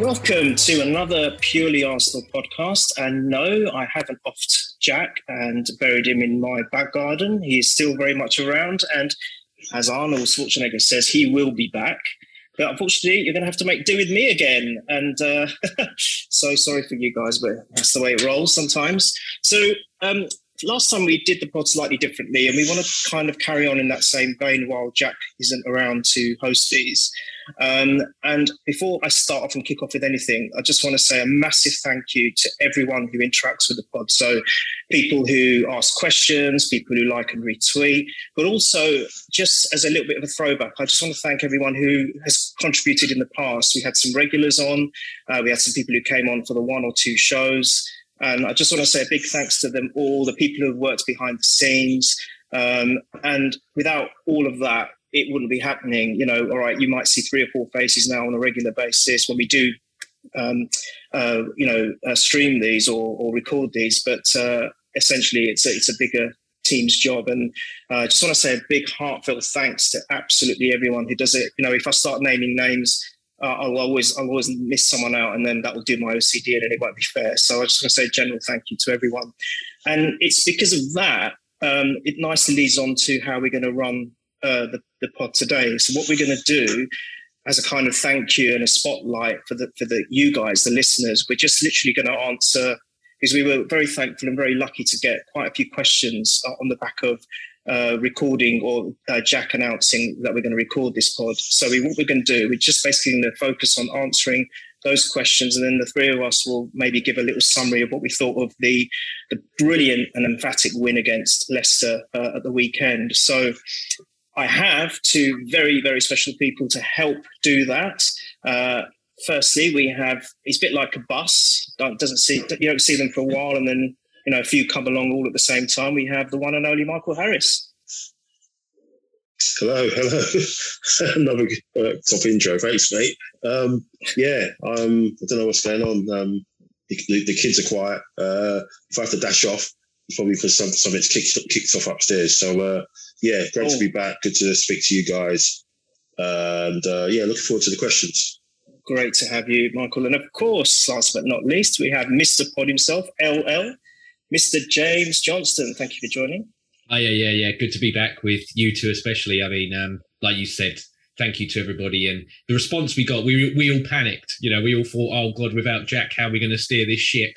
Welcome to another Purely Arsenal podcast. And no, I haven't offed Jack and buried him in my back garden. He is still very much around. And as Arnold Schwarzenegger says, he will be back. But unfortunately, you're going to have to make do with me again. And uh, so sorry for you guys, but that's the way it rolls sometimes. So um, last time we did the pod slightly differently, and we want to kind of carry on in that same vein while Jack isn't around to host these. Um, and before I start off and kick off with anything, I just want to say a massive thank you to everyone who interacts with the pod. So, people who ask questions, people who like and retweet, but also just as a little bit of a throwback, I just want to thank everyone who has contributed in the past. We had some regulars on, uh, we had some people who came on for the one or two shows. And I just want to say a big thanks to them all, the people who have worked behind the scenes. Um, and without all of that, it wouldn't be happening. You know, all right, you might see three or four faces now on a regular basis when we do, um, uh, you know, uh, stream these or, or, record these. But uh, essentially, it's a, it's a bigger team's job. And uh, I just want to say a big heartfelt thanks to absolutely everyone who does it. You know, if I start naming names, uh, I'll always I'll always miss someone out, and then that will do my OCD, and it won't be fair. So I just want to say a general thank you to everyone. And it's because of that um, it nicely leads on to how we're going to run uh, the, the pod today. So what we're going to do as a kind of thank you and a spotlight for the for the you guys, the listeners, we're just literally going to answer because we were very thankful and very lucky to get quite a few questions on the back of uh, recording or uh, Jack announcing that we're going to record this pod. So we, what we're going to do, we're just basically going to focus on answering those questions, and then the three of us will maybe give a little summary of what we thought of the the brilliant and emphatic win against Leicester uh, at the weekend. So I have two very, very special people to help do that. Uh, firstly, we have it's a bit like a bus. Doesn't see you don't see them for a while, and then you know a few come along all at the same time. We have the one and only Michael Harris. Hello, hello. Another uh, top intro. Thanks, mate. Um, yeah, um, I don't know what's going on. Um, the, the, kids are quiet. Uh, if I have to dash off, probably because some, something's kicked, kicked off upstairs. So, uh, yeah, great oh. to be back. Good to speak to you guys. And uh, yeah, looking forward to the questions. Great to have you, Michael. And of course, last but not least, we have Mr. Pod himself, LL, Mr. James Johnston. Thank you for joining. Oh, yeah, yeah, yeah. Good to be back with you two, especially. I mean, um, like you said, thank you to everybody. And the response we got, we, we all panicked. You know, we all thought, oh, God, without Jack, how are we going to steer this ship?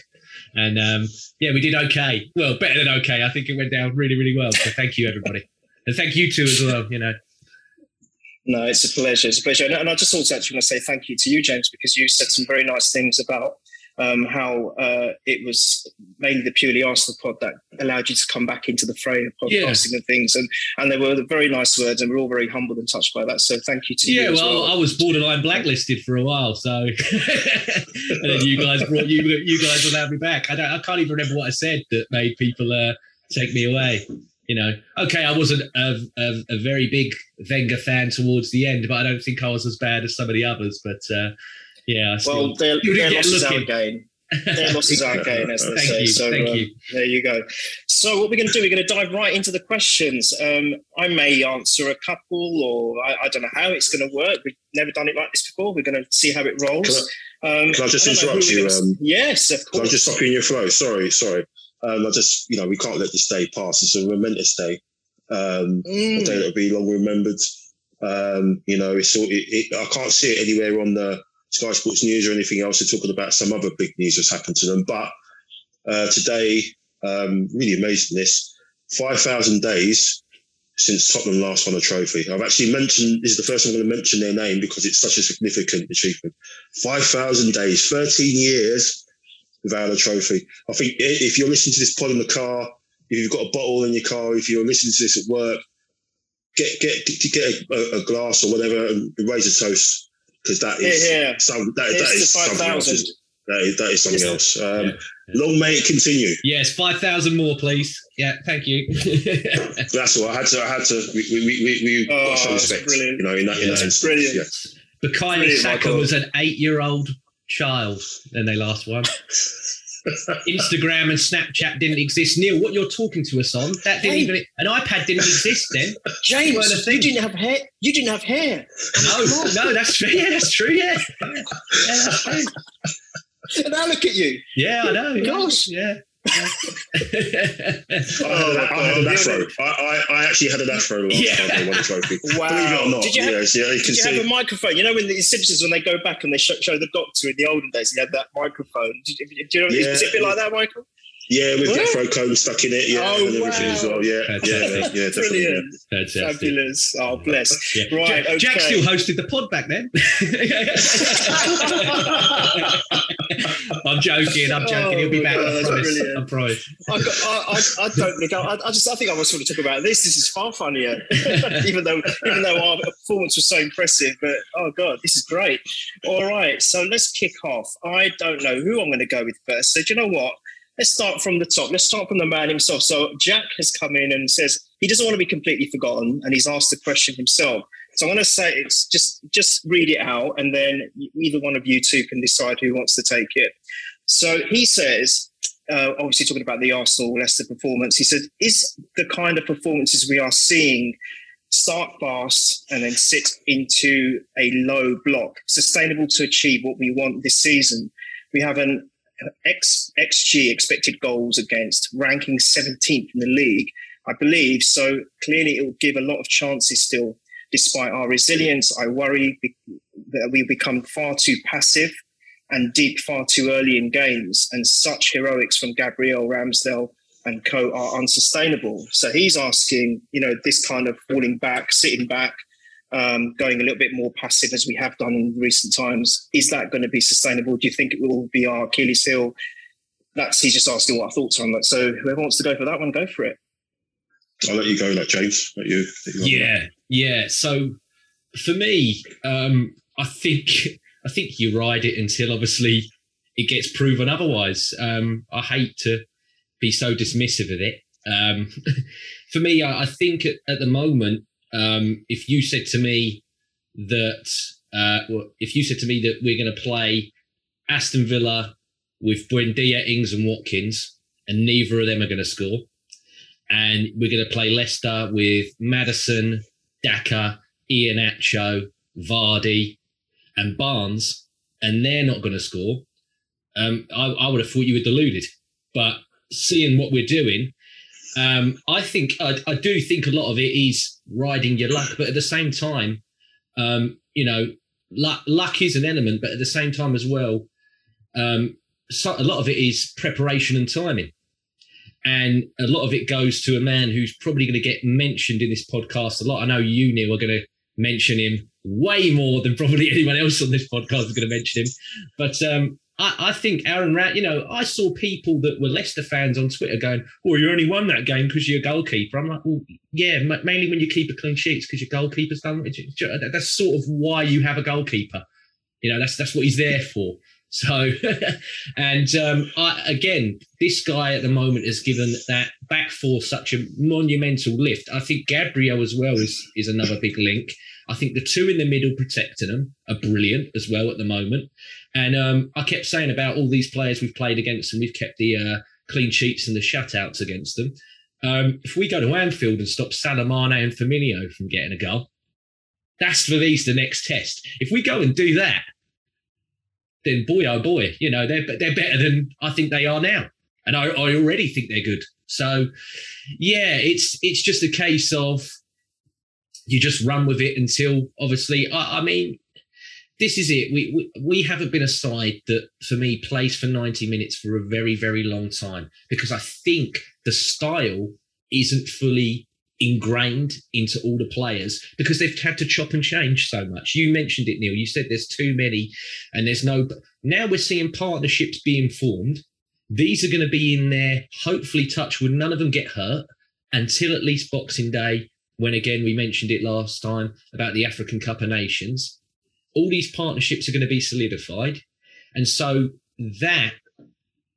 And um, yeah, we did okay. Well, better than okay. I think it went down really, really well. So thank you, everybody and thank you too as well. You know. No, it's a pleasure. It's a pleasure. And I just also actually want to say thank you to you, James, because you said some very nice things about um, how uh, it was mainly the purely Arsenal pod that allowed you to come back into the fray of podcasting yeah. and things. And and they were very nice words, and we're all very humbled and touched by that. So thank you to yeah, you. Yeah, well, well, I was borderline blacklisted for a while, so and then you guys brought you you guys allowed me back. I don't, I can't even remember what I said that made people uh, take me away you know, okay, I wasn't a, a, a, very big Wenger fan towards the end, but I don't think I was as bad as some of the others. But uh, yeah, well, their, their losses our gain. Their losses our gain, as they thank say. You, so thank um, you. there you go. So what we're going to do, we're going to dive right into the questions. Um, I may answer a couple, or I, I, don't know how it's going to work. We've never done it like this before. We're going to see how it rolls. Can I, um, can I just I interrupt you? Um, yes, of course. Can I just stop you in your flow? Sorry, sorry. Um, I just, you know, we can't let this day pass. It's a momentous day, um, mm. a day that'll be long remembered. Um, you know, it's all, it, it, I can't see it anywhere on the Sky Sports News or anything else. They're talking about some other big news that's happened to them. But uh, today, um, really amazing this 5,000 days since Tottenham last won a trophy. I've actually mentioned, this is the first time I'm going to mention their name because it's such a significant achievement. 5,000 days, 13 years without a trophy. I think if you're listening to this pod in the car, if you've got a bottle in your car, if you're listening to this at work, get get get a, a glass or whatever and raise a toast because that is yeah, yeah. some that, that is five thousand. That is, that is something Yes. else. Um, Yeah. Long may it continue. Yes, five thousand more, please. Yeah, thank you. That's all. I had to. I had to. We we we, we, we Oh, got some that's respect. brilliant. You know, in that, in that instance. Brilliant. Yeah. Bukayo Brilliant, Saka Michael. was an eight-year-old child when they last won. Instagram and Snapchat didn't exist. Neil, what you're talking to us on, that didn't Hey. even an iPad didn't exist then. James, you didn't have hair. You didn't have hair. No, no, that's true. Yeah, that's true. Yeah, yeah, that's true. And now look at you. Yeah, I know. Gosh. yeah. I had, a- I had Oh, an oh, afro. I, I, I actually had an afro last Yeah. time I won the trophy. Wow. Believe it or not. Did you have- yes, yeah, you can Did you see. have a microphone? You know, when the Simpsons, when they go back and they show, show the doctor in the olden days, he had that microphone. Did you, do you know, Yeah. is it a bit like that, Michael? Yeah, with the What? afro comb stuck in it. Yeah, Oh, and everything as wow. well. Yeah, Fantastic. yeah, yeah. Brilliant. Fantastic. Fabulous. Oh, bless. Yeah. Right, Jack, Jack still hosted the pod back then. I'm joking. I'm joking. He'll be Oh, back. I that's promise. I promise. I, I, I, I don't think I, I just I think I was sort of talk about this. This is far funnier, even though even though our performance was so impressive. But oh god, this is great. All right, so let's kick off. I don't know who I'm going to go with first. So do you know what? Let's start from the top. Let's start from the man himself. So Jack has come in and says he doesn't want to be completely forgotten, and he's asked the question himself. So I'm going to say it's just just read it out, and then either one of you two can decide who wants to take it. So he says, uh, obviously talking about the Arsenal Leicester performance, he said, "Is the kind of performances we are seeing start fast and then sit into a low block sustainable to achieve what we want this season? We have an X, XG expected goals against ranking 17th in the league, I believe. So clearly, it will give a lot of chances still." Despite our resilience, I worry that we become far too passive and deep far too early in games, and such heroics from Gabriel Ramsdale and co are unsustainable. So he's asking, you know, this kind of falling back, sitting back, um, going a little bit more passive as we have done in recent times. Is that going to be sustainable? Do you think it will be our Achilles heel? That's he's just asking what our thoughts are on that. So whoever wants to go for that one, go for it. I'll let you go, like James. Let you. let you- Yeah, yeah. So for me, um, I think I think you ride it until obviously it gets proven otherwise. Um, I hate to be so dismissive of it. Um, for me, I, I think at, at the moment, um, if you said to me that, uh, well, if you said to me that we're going to play Aston Villa with Buendia, Ings, and Watkins, and neither of them are going to score, and we're going to play Leicester with Maddison, Daka, Iheanacho, Vardy, and Barnes, and they're not going to score. Um, I, I would have thought you were deluded, but seeing what we're doing, um, I think I, I do think a lot of it is riding your luck, but at the same time, um, you know, luck, luck is an element, but at the same time as well, um, so a lot of it is preparation and timing. And a lot of it goes to a man who's probably going to get mentioned in this podcast a lot. I know you, Neil, are going to mention him way more than probably anyone else on this podcast is going to mention him. But um, I, I think Aaron Rat, you know, I saw people that were Leicester fans on Twitter going, "Oh, you only won that game because you're a goalkeeper." I'm like, "Well, yeah, ma- mainly when you keep a clean sheet, because your goalkeeper's done. That's sort of why you have a goalkeeper. You know, that's that's what he's there for." So, and um, I, again, this guy at the moment has given that back four such a monumental lift. I think Gabriel as well is is another big link. I think the two in the middle protecting them are brilliant as well at the moment. And um, I kept saying about all these players we've played against and we've kept the uh, clean sheets and the shutouts against them. Um, if we go to Anfield and stop Salah, Mane and Firmino from getting a goal, that's for these the next test. If we go and do that, then boy oh boy, you know they're they're better than I think they are now, and I, I already think they're good. So yeah, it's it's just a case of you just run with it until obviously. I, I mean, this is it. We, we we haven't been a side that for me plays for ninety minutes for a very very long time because I think the style isn't fully ingrained into all the players because they've had to chop and change so much. You mentioned it, Neil. You said there's too many and there's no. Now we're seeing partnerships being formed. These are going to be in there. Hopefully, touch would none of them get hurt until at least Boxing Day. When again we mentioned it last time about the African Cup of Nations. All these partnerships are going to be solidified, and so that,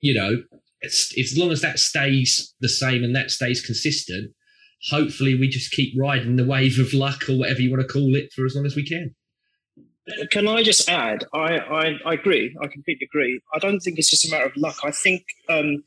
you know, as long as that stays the same and that stays consistent, hopefully we just keep riding the wave of luck or whatever you want to call it for as long as we can. Can I just add? I, I, I agree. I completely agree. I don't think it's just a matter of luck. I think um,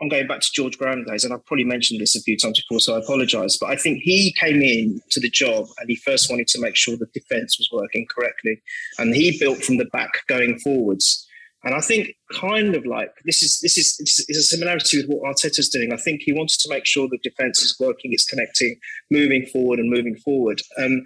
I'm going back to George Graham days, and I've probably mentioned this a few times before, so I apologise. But I think he came in to the job and he first wanted to make sure the defence was working correctly, and he built from the back going forwards. And I think kind of like this is this is this is a similarity with what Arteta's doing. I think he wanted to make sure the defence is working, it's connecting, moving forward and moving forward. Um,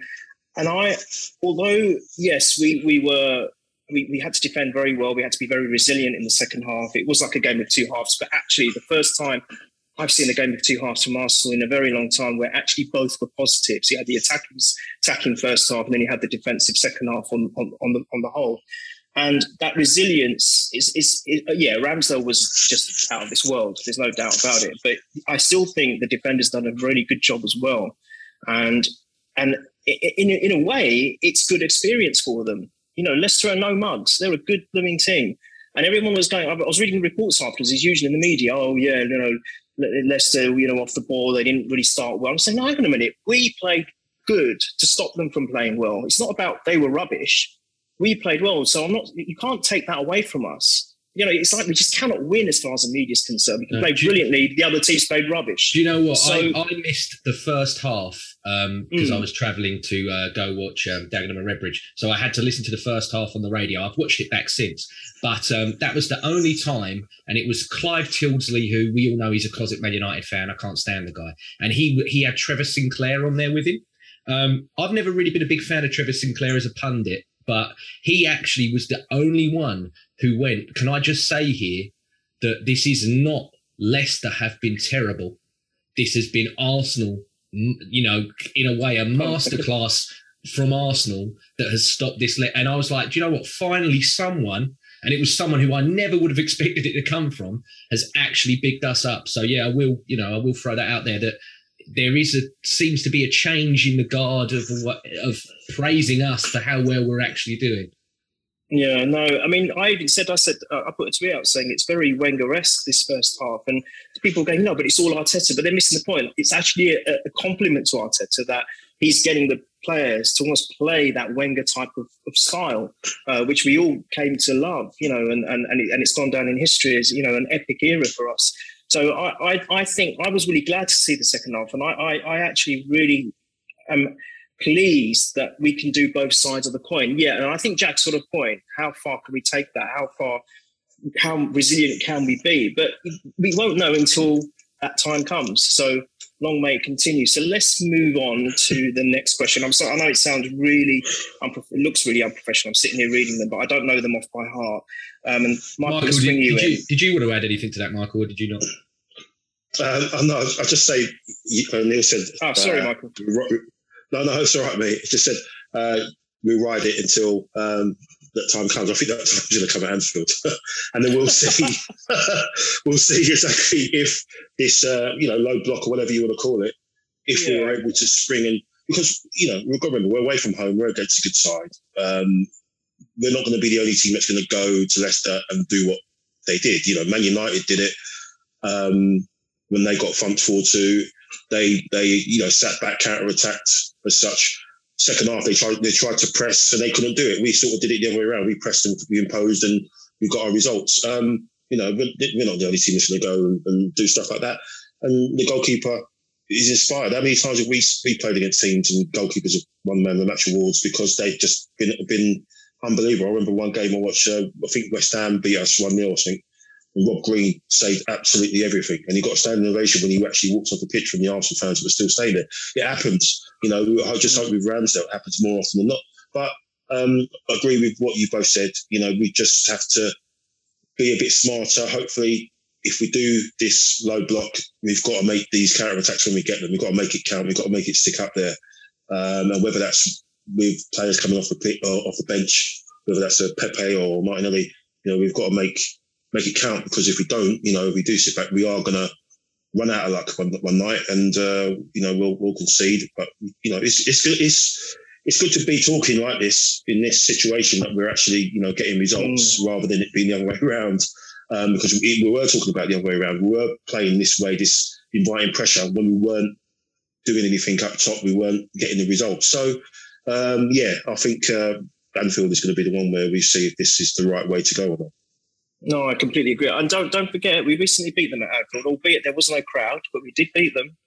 and I, although yes, we we were we, we had to defend very well. We had to be very resilient in the second half. It was like a game of two halves, but actually the first time I've seen a game of two halves from Arsenal in a very long time where actually both were positives. You had the attacking attacking first half, and then you had the defensive second half on on, on the on the whole. And that resilience is, is, is, uh, yeah, Ramsdale was just out of this world. There's no doubt about it. But I still think the defenders done a really good job as well. And and in in a way, it's good experience for them. You know, Leicester are no mugs. They're a good blooming team. And everyone was going, I was reading reports afterwards, it's usually in the media, oh, yeah, you know, Leicester, you know, off the ball, they didn't really start well. I'm saying, no, hang on a minute. We played good to stop them from playing well. It's not about they were rubbish. We played well. So I'm not, you can't take that away from us you know, it's like we just cannot win as far as the media is concerned. We can no, play brilliantly. The other teams played rubbish. Do you know what? So, I, I, missed the first half because um, mm. I was travelling to uh, go watch um, Dagenham and Redbridge. So I had to listen to the first half on the radio. I've watched it back since. But um, that was the only time. And it was Clive Tildesley, who we all know he's a closet Man United fan. I can't stand the guy. And he, he had Trevor Sinclair on there with him. Um, I've never really been a big fan of Trevor Sinclair as a pundit, but he actually was the only one who went. Can I just say here that this is not Leicester have been terrible. This has been Arsenal, you know, in a way, a masterclass from Arsenal that has stopped this. Le- and I was like, do you know what? Finally, someone, and it was someone who I never would have expected it to come from, has actually bigged us up. So yeah, I will, you know, I will throw that out there that there is a seems to be a change in the guard of what of praising us for how well we're actually doing. Yeah, no, I mean, I even said, I said, uh, I put a tweet out saying it's very Wenger-esque this first half, and people going, no, but it's all Arteta, but they're missing the point. It's actually a, a compliment to Arteta that he's getting the players to almost play that Wenger type of, of style, uh, which we all came to love, you know, and and and, it, and it's gone down in history as you know an epic era for us. So I, I, I think I was really glad to see the second half, and I I, I actually really am pleased that we can do both sides of the coin. Yeah, and I think Jack's sort of point: how far can we take that? How far, how resilient can we be? But we won't know until that time comes. So long may it continue. So let's move on to the next question. I'm sorry, I know it sounds really, unprof- it looks really unprofessional. I'm sitting here reading them, but I don't know them off by heart. Um, and Michael, Michael did, you, did, you, did you want to add anything to that, Michael, or did you not? Um, no, I just say uh, Neil said. Oh, sorry, uh, Michael. No, no, it's all right, mate. It just said uh, we ride it until um, that time comes. I think that time's going to come at Anfield, and then we'll see. we'll see exactly if this, uh, you know, low block or whatever you want to call it, if yeah. we're able to spring in. Because you know, we've got to remember we're away from home. We're against a good side. Um, we're not going to be the only team that's going to go to Leicester and do what they did. You know, Man United did it um, when they got thumped four two. They they you know sat back, counter attacked as such. Second half, they tried they tried to press and they couldn't do it. We sort of did it the other way around. We pressed and we imposed and we got our results. Um, you know, we're, not the only team that's going to go and, and, do stuff like that. And the goalkeeper is inspired. How many times have we we played against teams and goalkeepers have won of the match awards because they've just been been unbelievable. I remember one game I watched. Uh, I think West Ham beat us one 0 I think. Rob Green saved absolutely everything. And he got a standing ovation when he actually walked off the pitch from the Arsenal fans that were still staying there. It happens. You know, I just hope with Ramsdale it happens more often than not. But um, I agree with what you both said. You know, we just have to be a bit smarter. Hopefully, if we do this low block, we've got to make these counter attacks when we get them. We've got to make it count. We've got to make it stick up there. Um, and whether that's with players coming off the pit or off the bench, whether that's a Pepe or Martinelli, you know, we've got to make make it count because if we don't, you know, if we do sit back, we are going to run out of luck one, one night and, uh, you know, we'll, we'll concede. But, you know, it's, it's, good, it's, it's good to be talking like this in this situation that we're actually, you know, getting results mm. rather than it being the other way around. Um, because we, we, were talking about the other way around. We were playing this way, this inviting pressure when we weren't doing anything up top. We weren't getting the results. So, um, yeah, I think uh, Anfield is going to be the one where we see if this is the right way to go or not. No, I completely agree. And don't don't forget, we recently beat them at Anfield, albeit there was no crowd, but we did beat them.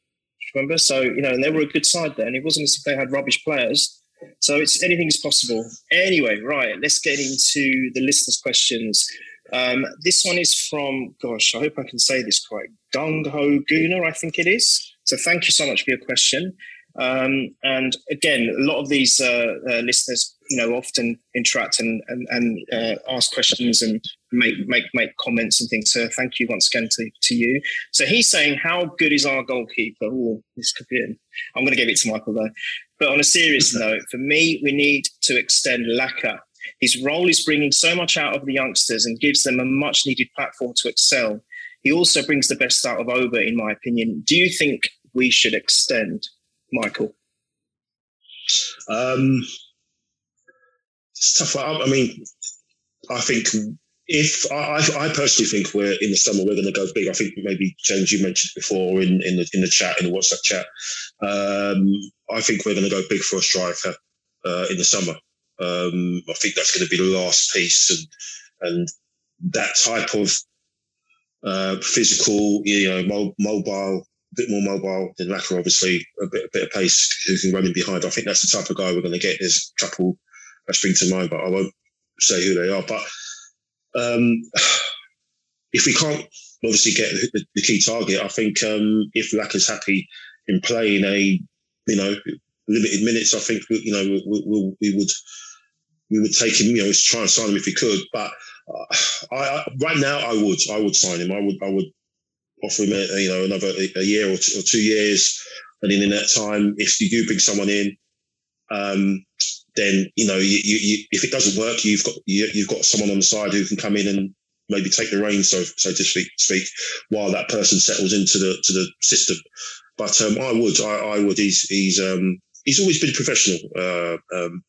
Remember? So, you know, and they were a good side there, and it wasn't as if they had rubbish players. So it's anything is possible. Anyway, right, let's get into the listeners' questions. Um, this one is from, gosh, I hope I can say this quite. Gung Ho Gooner, I think it is. So thank you so much for your question. Um, and again, a lot of these uh, uh, listeners, you know, often interact and and, and uh, ask questions and make make make comments and things. So thank you once again to, to you. So he's saying, how good is our goalkeeper? Oh, this could be. It. I'm going to give it to Michael though. But on a serious note, for me, we need to extend Laka. His role is bringing so much out of the youngsters and gives them a much needed platform to excel. He also brings the best out of Auba, in my opinion. Do you think we should extend? Michael? Um, it's tough. I mean, I think if I, I, personally think we're in the summer we're going to go big. I think maybe James you mentioned before in, in the in the chat in the WhatsApp chat. Um, I think we're going to go big for a striker uh, in the summer. Um, I think that's going to be the last piece, and and that type of uh, physical, you know, mo- mobile a bit more mobile than Laka, obviously, a bit, a bit of pace who can run in behind. I think that's the type of guy we're going to get. There's a couple that spring to mind, but I won't say who they are. But um, if we can't obviously get the, the key target, I think um, if Laka's happy in playing a, you know, limited minutes, I think, you know, we, we, we would we would take him, you know, try and sign him if we could. But uh, I, I, right now, I would, I would sign him. I would, I would offer him, a, you know, another a year or two, or two years, and then in that time, if you do bring someone in, um, then you know, you, you, if it doesn't work, you've got you, have got someone on the side who can come in and maybe take the reins, so so to speak, speak, while that person settles into the to the system. But um, I would, I, I, would. He's he's um, he's always been professional. Uh, um,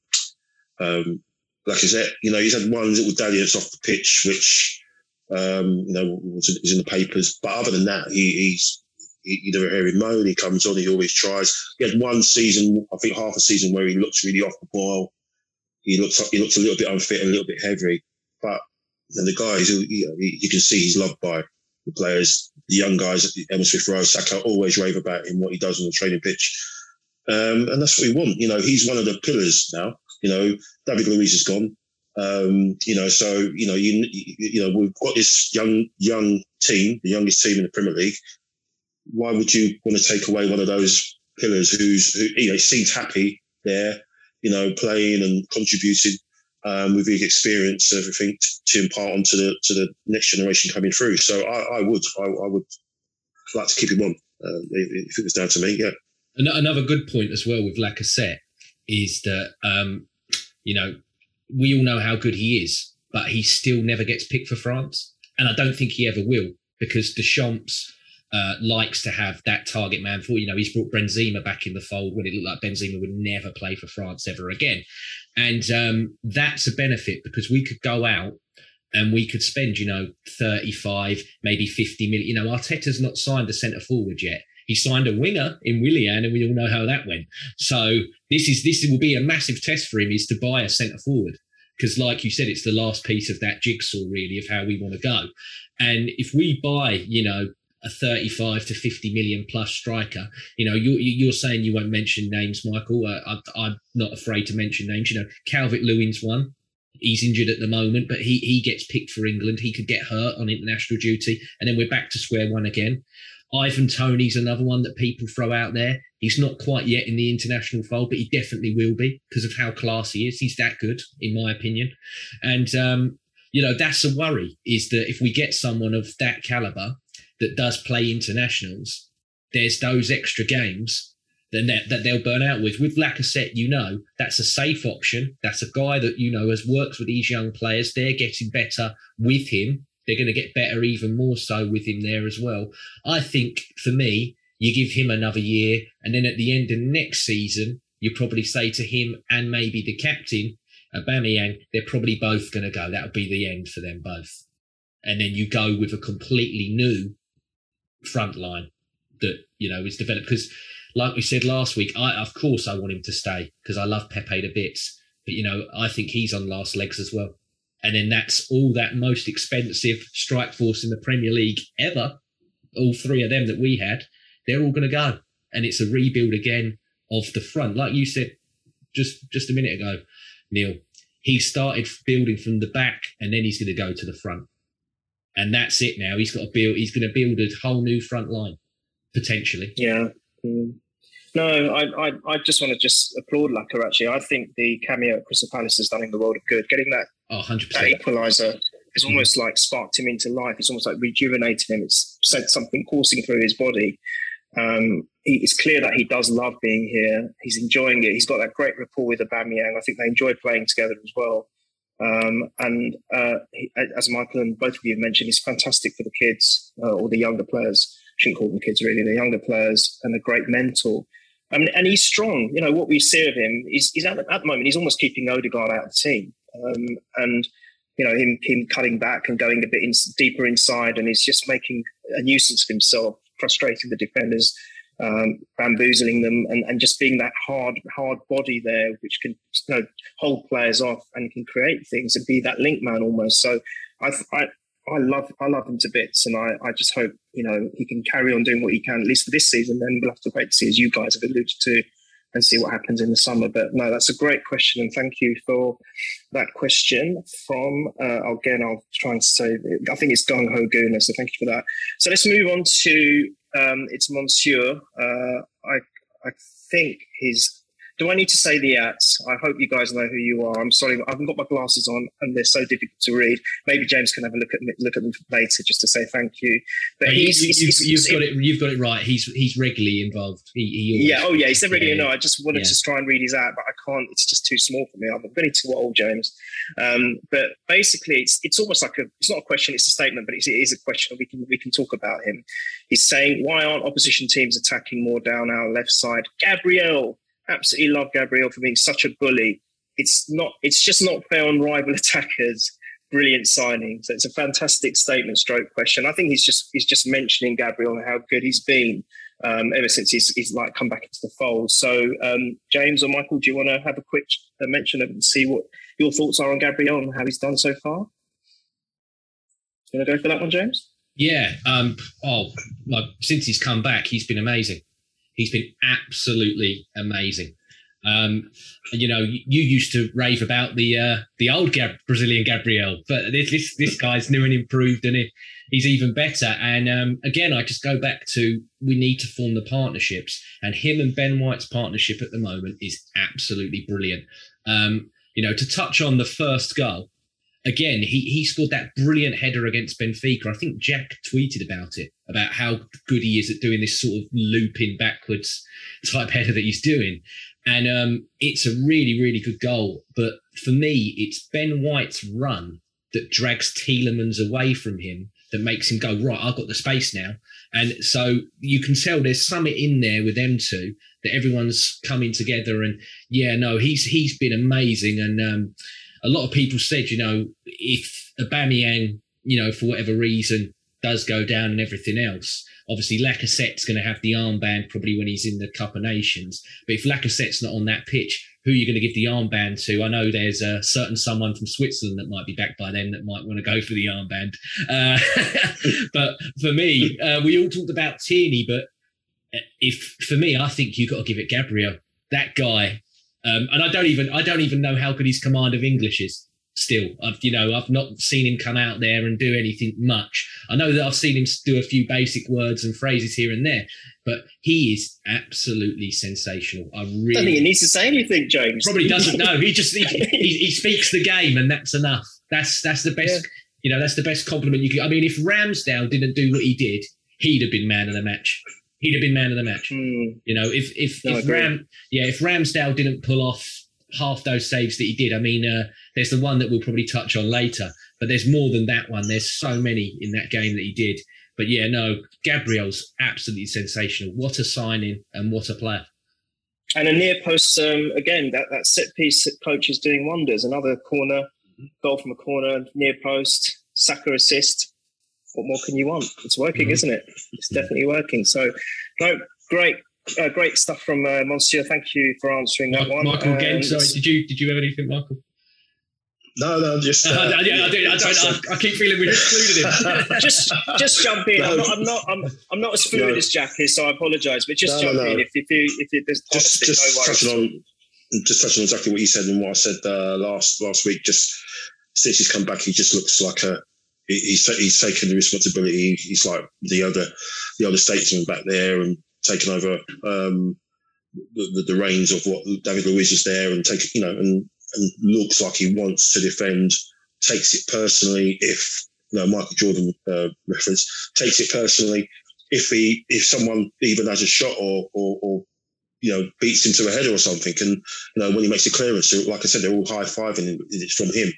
um, like I said, you know, he's had one little dalliance off the pitch, which um, you know, was, in the papers. But other than that, he, he's he, you never hear him moan. He comes on. He always tries. He had one season, I think half a season, where he looks really off the ball. He looks he looks a little bit unfit, and a little bit heavy. But you know, the guys, you, know, you can see he's loved by the players, the young guys. Emile Smith Rowe, Saka always rave about him, what he does on the training pitch. Um, and that's what we want. You know, he's one of the pillars now. You know, David Luiz is gone. Um, you know, so you know, you you know, we've got this young young team, the youngest team in the Premier League. Why would you want to take away one of those pillars who's who you know seems happy there, you know, playing and contributing um, with his experience, everything to, to impart onto the to the next generation coming through. So I, I would I, I, would like to keep him on uh, if it was down to me. Yeah. Another good point as well with Lacazette is that um, you know we all know how good he is, but he still never gets picked for France. And I don't think he ever will because Deschamps uh, likes to have that target man for, you know, he's brought Benzema back in the fold when it looked like Benzema would never play for France ever again. And um, that's a benefit because we could go out and we could spend, you know, 35, maybe 50 million. You know, Arteta's not signed a centre forward yet. He signed a winger in Willian, and we all know how that went. So this is this will be a massive test for him is to buy a centre forward because, like you said, it's the last piece of that jigsaw really of how we want to go. And if we buy, you know, a 35 to 50 million plus striker. You know, you're, you're saying you won't mention names, Michael. Uh, I, am not afraid to mention names. You know, Calvert Lewin's one. He's injured at the moment, but he, he gets picked for England. He could get hurt on international duty. And then we're back to square one again. Ivan Toney's another one that people throw out there. He's not quite yet in the international fold, but he definitely will be because of how class he is. He's that good, in my opinion. And, um, you know, that's a worry is that if we get someone of that caliber that does play internationals, there's those extra games that, that they'll burn out with. With Lacazette, you know, that's a safe option. That's a guy that, you know, has worked with these young players. They're getting better with him they're going to get better even more so with him there as well. I think for me, you give him another year, and then at the end of next season, you probably say to him and maybe the captain, Aubameyang, they're probably both going to go. That'll be the end for them both. And then you go with a completely new front line that, you know, is developed. Because, like we said last week, I, of course, I want him to stay because I love Pepe to bits. But, you know, I think he's on last legs as well. And then that's all that most expensive strike force in the Premier League ever. All three of them that we had, they're all going to go. And it's a rebuild again of the front. Like you said just just a minute ago, Neil, he started building from the back and then he's going to go to the front. And that's it now. He's got to build, he's going to build a whole new front line, potentially. Yeah. Mm. No, I, I, I just want to just applaud Laka, actually. I think the cameo at Crystal Palace has done him the world of good. Getting that, oh, 100%. that equaliser it's almost like sparked him into life. It's almost like rejuvenated him. It's sent something coursing through his body. Um, he, it's clear that he does love being here. He's enjoying it. He's got that great rapport with Aubameyang. I think they enjoy playing together as well. Um, and uh, he, as Michael and both of you mentioned, he's fantastic for the kids uh, or the younger players. Shouldn't call them kids really, the younger players, and a great mentor. Um, and he's strong. You know what we see of him. He's, he's at, at, the moment. He's almost keeping Odegaard out of the team. Um, and you know him him cutting back and going a bit in, deeper inside, and he's just making a nuisance of himself, frustrating the defenders um, bamboozling them and, and just being that hard hard body there which can you know, hold players off and can create things and be that link man almost. So I, I I love I love him to bits and I, I just hope you know he can carry on doing what he can at least for this season then we'll have to wait to see as you guys have alluded to and see what happens in the summer. But no that's a great question and thank you for that question from uh, again I'll try and say I think it's Gung Ho Gooner so thank you for that. So let's move on to um, it's Monsieur. Uh, I I think his do I need to say the ads? I hope you guys know who you are. I'm sorry, I haven't got my glasses on and they're so difficult to read. Maybe James can have a look at look at them later just to say thank you. But he's, he's, he's, you've, got it. You've got it right. He's he's regularly involved. He, he yeah. Oh yeah. He's said regularly. Yeah. No, I just wanted yeah. to try and read his ad, but I can't. It's just too small for me. I'm really too old, James. Um, but basically, it's it's almost like a. It's not a question. It's a statement, but it's, it is a question. We can we can talk about him. He's saying, why aren't opposition teams attacking more down our left side? Gabriel absolutely love Gabriel for being such a bully. It's not. It's just not fair on rival attackers. Brilliant signing. So it's a fantastic statement, stroke question. I think he's just he's just mentioning Gabriel and how good he's been um, ever since he's, he's like come back into the fold. So um, James or Michael, do you want to have a quick uh, mention of and see what your thoughts are on Gabriel and how he's done so far? You want to go for that one, James? Yeah. Um, oh, like since he's come back, he's been amazing. He's been absolutely amazing. Um, you know, you used to rave about the uh, the old Gab- Brazilian Gabriel, but this this, this guy's new and improved, and he's even better. And um, again, I just go back to we need to form the partnerships, and him and Ben White's partnership at the moment is absolutely brilliant. Um, you know, to touch on the first goal, again, he he scored that brilliant header against Benfica. I think Jack tweeted about it, about how good he is at doing this sort of looping backwards type header that he's doing. And um, it's a really, really good goal. But for me, it's Ben White's run that drags Tielemans away from him that makes him go, right, I've got the space now. And so you can tell there's something in there with them two that everyone's coming together. And yeah, no, he's he's been amazing. And um, a lot of people said, you know, if Aubameyang, you know, for whatever reason, does go down and everything else, obviously Lacazette's going to have the armband probably when he's in the Cup of Nations. But if Lacazette's not on that pitch, who are you going to give the armband to? I know there's a certain someone from Switzerland that might be back by then that might want to go for the armband. Uh, but for me, uh, we all talked about Tierney, but if for me, I think you've got to give it Gabriel. That guy um, and I don't even I don't even know how good his command of English is. Still, I've you know I've not seen him come out there and do anything much. I know that I've seen him do a few basic words and phrases here and there, but he is absolutely sensational. I really don't think he needs to say anything, James. Probably doesn't know. He just he, he, he, speaks the game, and that's enough. That's that's the best. Yeah. You know, that's the best compliment you could. I mean, if Ramsdale didn't do what he did, he'd have been man of the match he'd have been man of the match. Mm. You know, if if, no, if Ram, yeah, if Ramsdale didn't pull off half those saves that he did, I mean, uh, there's the one that we'll probably touch on later, but there's more than that one. There's so many in that game that he did. But yeah, no, Gabriel's absolutely sensational. What a signing and what a player. and a near post um, again. That that set piece coach is doing wonders. Another corner, goal from a corner, near post, Saka assist. What more can you want? It's working, mm-hmm. isn't it? It's definitely working. So, no, great, uh, great stuff from uh, Monsieur. Thank you for answering that Ma- one. Michael, again, sorry, did you did you have anything, Michael? No, no, just. Uh, yeah, I, do, I, don't, I, I, keep feeling we excluded him. just, just jump in. No, I'm not, I'm not, I'm, I'm not as fluid no. as Jack is, so I apologise. But just no, jump in if, if you, if you, there's just, just no touching on, just touching on exactly what you said and what I said uh, last last week. Just since he's come back, he just looks like a. He's he's taken the responsibility. He's like the other the other statesman back there and taken over um, the, the, the reins of what David Luiz is there and take you know and and looks like he wants to defend, takes it personally if you know Michael Jordan uh, reference takes it personally if he if someone even has a shot or, or, or you know beats him to a header or something, and you know when he makes a clearance, like I said, they're all high fiving. It's from him,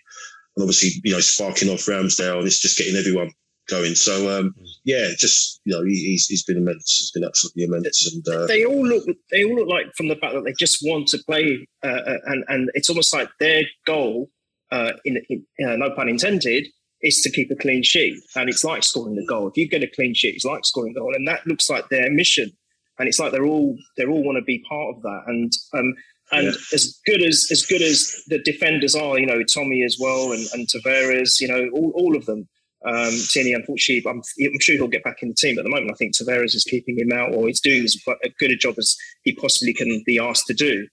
and obviously you know sparking off Ramsdale, and it's just getting everyone going. So um, yeah, just you know, he's he's been immense. He's been absolutely immense. And uh, they all look they all look like from the fact that they just want to play, uh, uh, and and it's almost like their goal, uh, in, in uh, no pun intended, is to keep a clean sheet. And it's like scoring the goal. If you get a clean sheet, it's like scoring the goal, and that looks like their mission. And it's like they're all they're all want to be part of that. And um, and yeah. as good as as good as the defenders are, you know, Tommy as well, and, and Tavares, you know, all, all of them um, Tierney, unfortunately, I'm, I'm, sure he'll get back in the team. At the moment, I think Tavares is keeping him out, or he's doing as good a job as he possibly can be asked to do.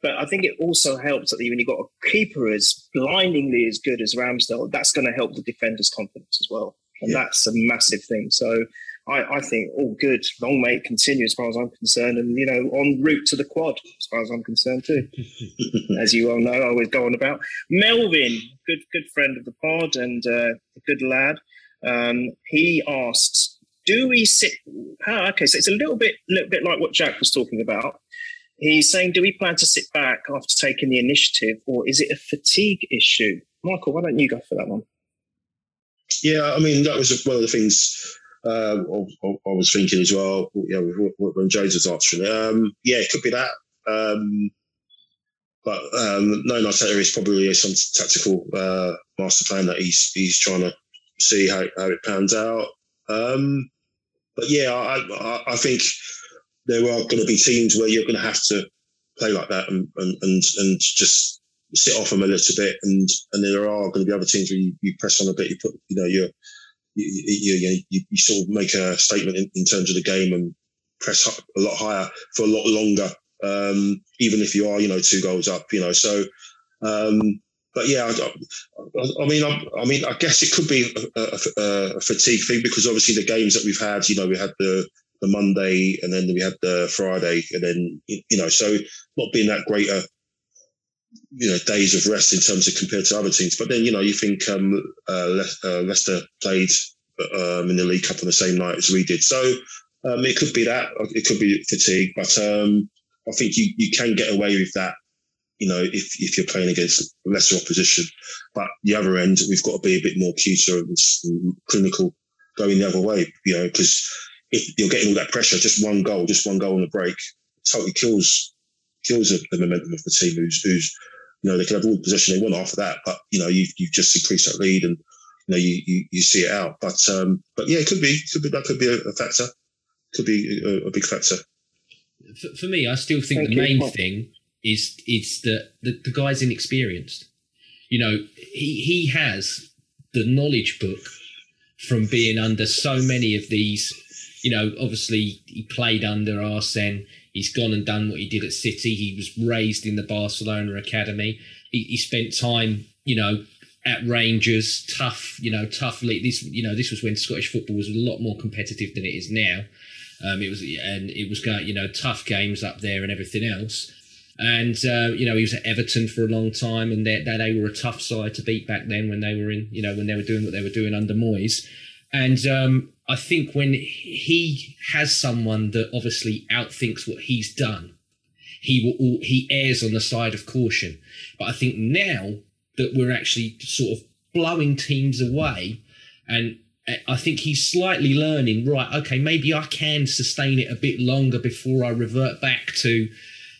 But I think it also helps that when you've got a keeper as blindingly as good as Ramsdale, that's going to help the defender's confidence as well. And yeah. that's a massive thing. So I, I, think all good. Long may it continue as far as I'm concerned, and you know, on route to the quad as far as I'm concerned too. as you all know, I always go on about Melvin, good good friend of the pod and uh, a good lad. Um, he asks, "Do we sit?" Oh, okay, so it's a little bit, little bit like what Jack was talking about. He's saying, "Do we plan to sit back after taking the initiative, or is it a fatigue issue?" Michael, why don't you go for that one? Yeah, I mean that was one of the things um, I, I, was thinking as well, yeah, when James was answering, um, yeah, it could be that. Um, but um, no, Arteta is probably some tactical uh, master plan that he's he's trying to see how, how it pans out. Um, but yeah, I, I, I think there are going to be teams where you're going to have to play like that and and and, and just sit off them a little bit, and and there are going to be other teams where you, you press on a bit, you put you know your you, you, you, you sort of make a statement in, in, terms of the game and press up a lot higher for a lot longer, um, even if you are, you know, two goals up, you know. So, um, but yeah, I, I mean, I, I, mean, I guess it could be a, a, a, fatigue thing because obviously the games that we've had, you know, we had the the Monday and then we had the Friday and then you know, so not being that great a you know days of rest in terms of compared to other teams. But then you know you think um, uh, Le- uh, Leicester played um, in the League Cup on the same night as we did, so um, it could be that it could be fatigue. But um, I think you, you can get away with that. You know, if, if you're playing against lesser opposition, but the other end, we've got to be a bit more cuter and clinical going the other way. You know, because if you're getting all that pressure, just one goal, just one goal on the break, totally kills kills the momentum of the team who's, who's you know, they can have all the possession they want after that, but you know, you've, you've just increased that lead and you know, you, you, you see it out. But um, but yeah, it could be, could be that could be a, a factor, could be a, a big factor. For, for, me, I still think Thank the main thing is is that the, the guy's inexperienced. You know, he he has the knowledge book from being under so many of these. You know, obviously he played under Arsene He's gone and done what he did at City. He was raised in the Barcelona academy. He, he spent time, you know, at Rangers, tough, you know, tough league. This, you know, this was when Scottish football was a lot more competitive than it is now. Um, it was, and it was going, you know, tough games up there and everything else. And uh, you know, he was at Everton for a long time, and they, they were a tough side to beat back then when they were in, you know, when they were doing what they were doing under Moyes. And um, I think when he has someone that obviously outthinks what he's done, he will all, he errs on the side of caution. But I think now that we're actually sort of blowing teams away, and I think he's slightly learning. Right, okay, maybe I can sustain it a bit longer before I revert back to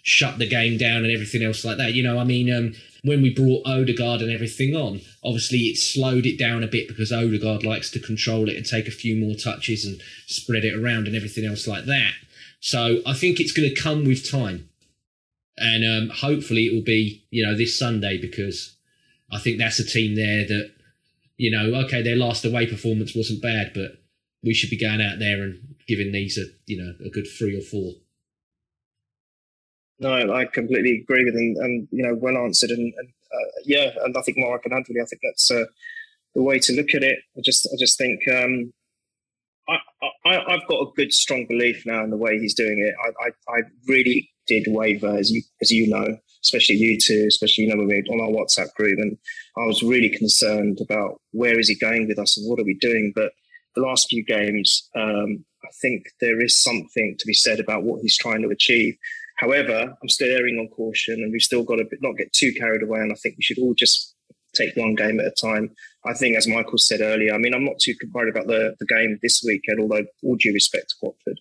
shut the game down and everything else like that. You know, I mean, um, when we brought Odegaard and everything on, obviously it slowed it down a bit because Odegaard likes to control it and take a few more touches and spread it around and everything else like that. So I think it's going to come with time, and um, hopefully it will be you know this Sunday because I think that's a team there that you know okay their last away performance wasn't bad, but we should be going out there and giving these a you know a good three or four. No, I completely agree with him, and you know, well answered, and, and uh, yeah, and nothing more I can add. Really, I think that's uh, the way to look at it. I just, I just think um, I, I, have got a good, strong belief now in the way he's doing it. I, I, I, really did waver, as you, as you know, especially you two, especially you know when we on our WhatsApp group, and I was really concerned about where is he going with us and what are we doing. But the last few games, um, I think there is something to be said about what he's trying to achieve. However, I'm still erring on caution, and we've still got to not get too carried away. And I think we should all just take one game at a time. I think, as Michael said earlier, I mean, I'm not too worried about the, the game this weekend, although all due respect to Watford.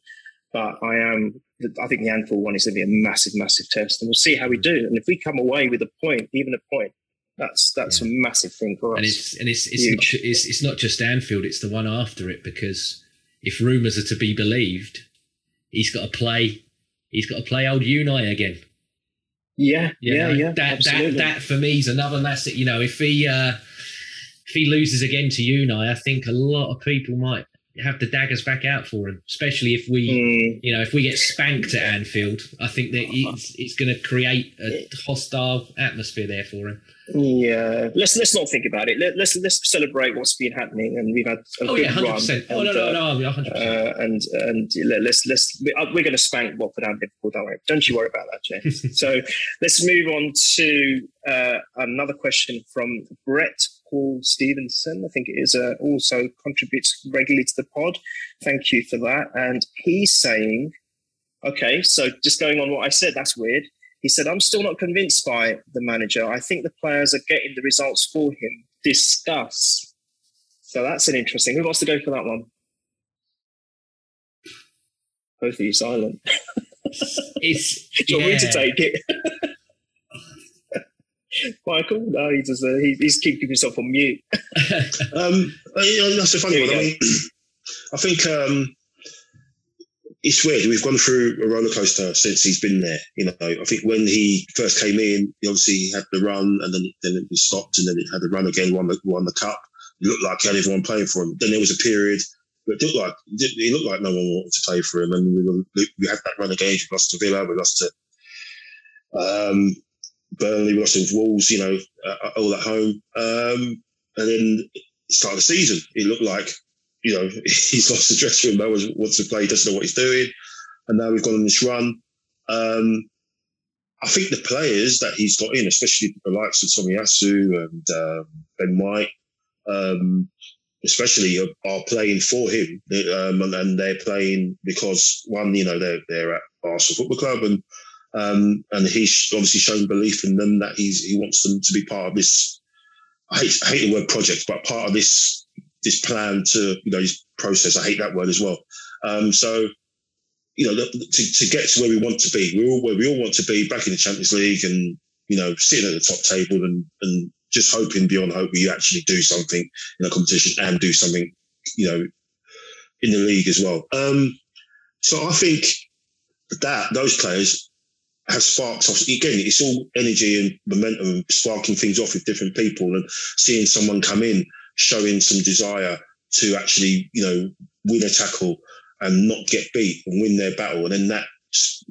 But I am, I think the Anfield one is going to be a massive, massive test, and we'll see how we do. And if we come away with a point, even a point, that's that's yeah. a massive thing for us. And it's and it's it's not, it's it's not just Anfield; it's the one after it because if rumours are to be believed, he's got to play he's got to play old Unai again. Yeah, you yeah, know, yeah. That absolutely. that that for me is another massive. You know, if he uh, if he loses again to Unai, I think a lot of people might have the daggers back out for him, especially if we, mm. you know, if we get spanked at Anfield. I think that it's, it's going to create a hostile atmosphere there for him. Yeah, let's let's not think about it. Let, us let's celebrate what's been happening, and we've had a oh good yeah, hundred percent. Oh no, no, no, hundred uh, percent. And and let's let's uh, we're going to spank Watford and Liverpool. Don't worry, don't you worry about that, James. so let's move on to uh, another question from Brett Paul Stevenson. I think it is uh, also contributes regularly to the pod. Thank you for that. And he's saying, okay, so just going on what I said, that's weird. He said, I'm still not convinced by the manager. I think the players are getting the results for him. Discuss. So that's an interesting. Who wants to go for that one? Both of you silent. It's, Do you yeah. want me to take it? Michael, no, he just uh, he, he's keeping himself on mute. um, that's a funny one. I mean, I think um, it's weird. We've gone through a roller coaster since he's been there. You know, I think when he first came in, obviously he obviously had the run, and then then it stopped, and then it had the run again. Won the won the cup. It looked like he had everyone playing for him. Then there was a period. But it looked like it looked like no one wanted to play for him, and we, were, we had that run again. We lost to Villa, we lost to um, Burnley, we lost to Wolves. You know, uh, all at home, um, and then start of the season, it looked like you know, he's lost the dressing room. No one wants to play. Doesn't know what he's doing. And now we've gone on this run. Um, I think the players that he's got in, especially the likes of Tomiyasu and um, Ben White, um, especially are, are, playing for him, um, and, and, they're playing because one, you know, they're they're at Arsenal Football Club, and um, and he's obviously shown belief in them that he's he wants them to be part of this. I hate, I hate the word project, but part of this this plan to you know this process. I hate that word as well. Um, so you know to, to get to where we want to be, we all where we all want to be back in the Champions League and you know sitting at the top table and and just hoping beyond hope we actually do something in a competition and do something you know in the league as well. Um, so I think that those players have sparked off. Again, it's all energy and momentum, sparking things off with different people, and seeing someone come in showing some desire to actually, you know, win a tackle and not get beat and win their battle. And then that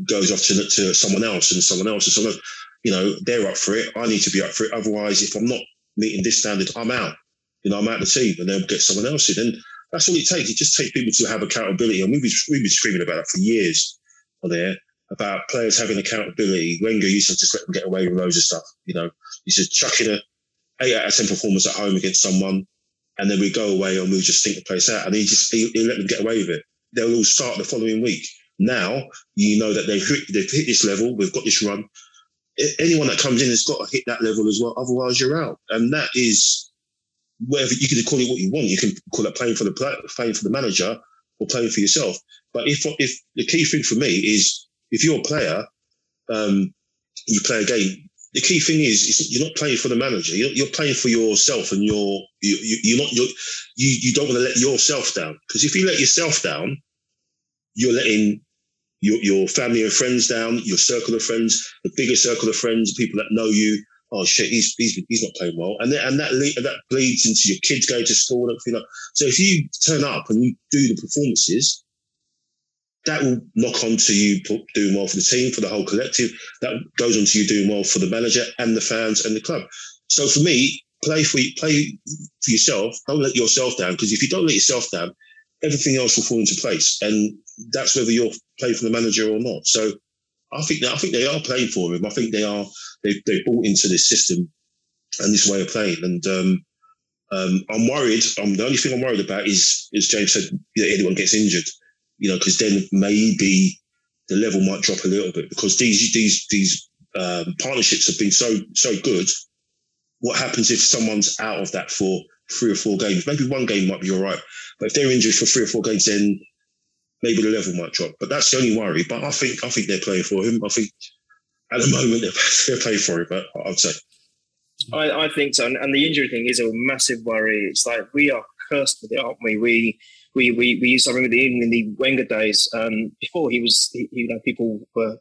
goes off to, to someone else and someone else and someone, you know, they're up for it. I need to be up for it. Otherwise, if I'm not meeting this standard, I'm out. You know, I'm out of the team and they'll get someone else in. And that's all it takes. It just takes people to have accountability. And we've been, we've been screaming about it for years on there about players having accountability. Wenger used to just let them get away with loads of stuff. You know, he said chucking a eight out of ten performance at home against someone, and then we go away and we just think the place out. And he just he, he let them get away with it. They'll all start the following week. Now you know that they've hit, they've hit this level. We've got this run. Anyone that comes in has got to hit that level as well. Otherwise, you're out. And that is whatever you can call it what you want. You can call it playing for the playing for the manager or playing for yourself. But if if the key thing for me is if you're a player um, you play a game. The key thing is, is you're not playing for the manager. You're, you're playing for yourself, and you're you, you, you're not you're, you you don't want to let yourself down because if you let yourself down, you're letting your, your family and friends down, your circle of friends, the bigger circle of friends, people that know you. Oh shit, he's he's, he's not playing well, and then, and that le- that bleeds into your kids going to school and everything. So if you turn up and you do the performances, that will knock on to you doing well for the team, for the whole collective. That goes on to you doing well for the manager and the fans and the club. So for me, play for play for yourself. Don't let yourself down because if you don't let yourself down, everything else will fall into place. And that's whether you're playing for the manager or not. So I think that I think they are playing for him. I think they are they they bought into this system and this way of playing. And um, um, I'm worried. Um, the only thing I'm worried about is, as James said, that anyone gets injured. You know, because then maybe the level might drop a little bit because these these these um, partnerships have been so so good. What happens if someone's out of that for three or four games? Maybe one game might be all right, but if they're injured for three or four games, then maybe the level might drop. But that's the only worry. But I think I think they're playing for him. I think at the moment they're, playing for him. But I'd say. I, I think so, and, the injury thing is a massive worry. It's like we are cursed with it, aren't we? We we we, we used to remember the, in the Wenger days um, before he was, he, you know, people were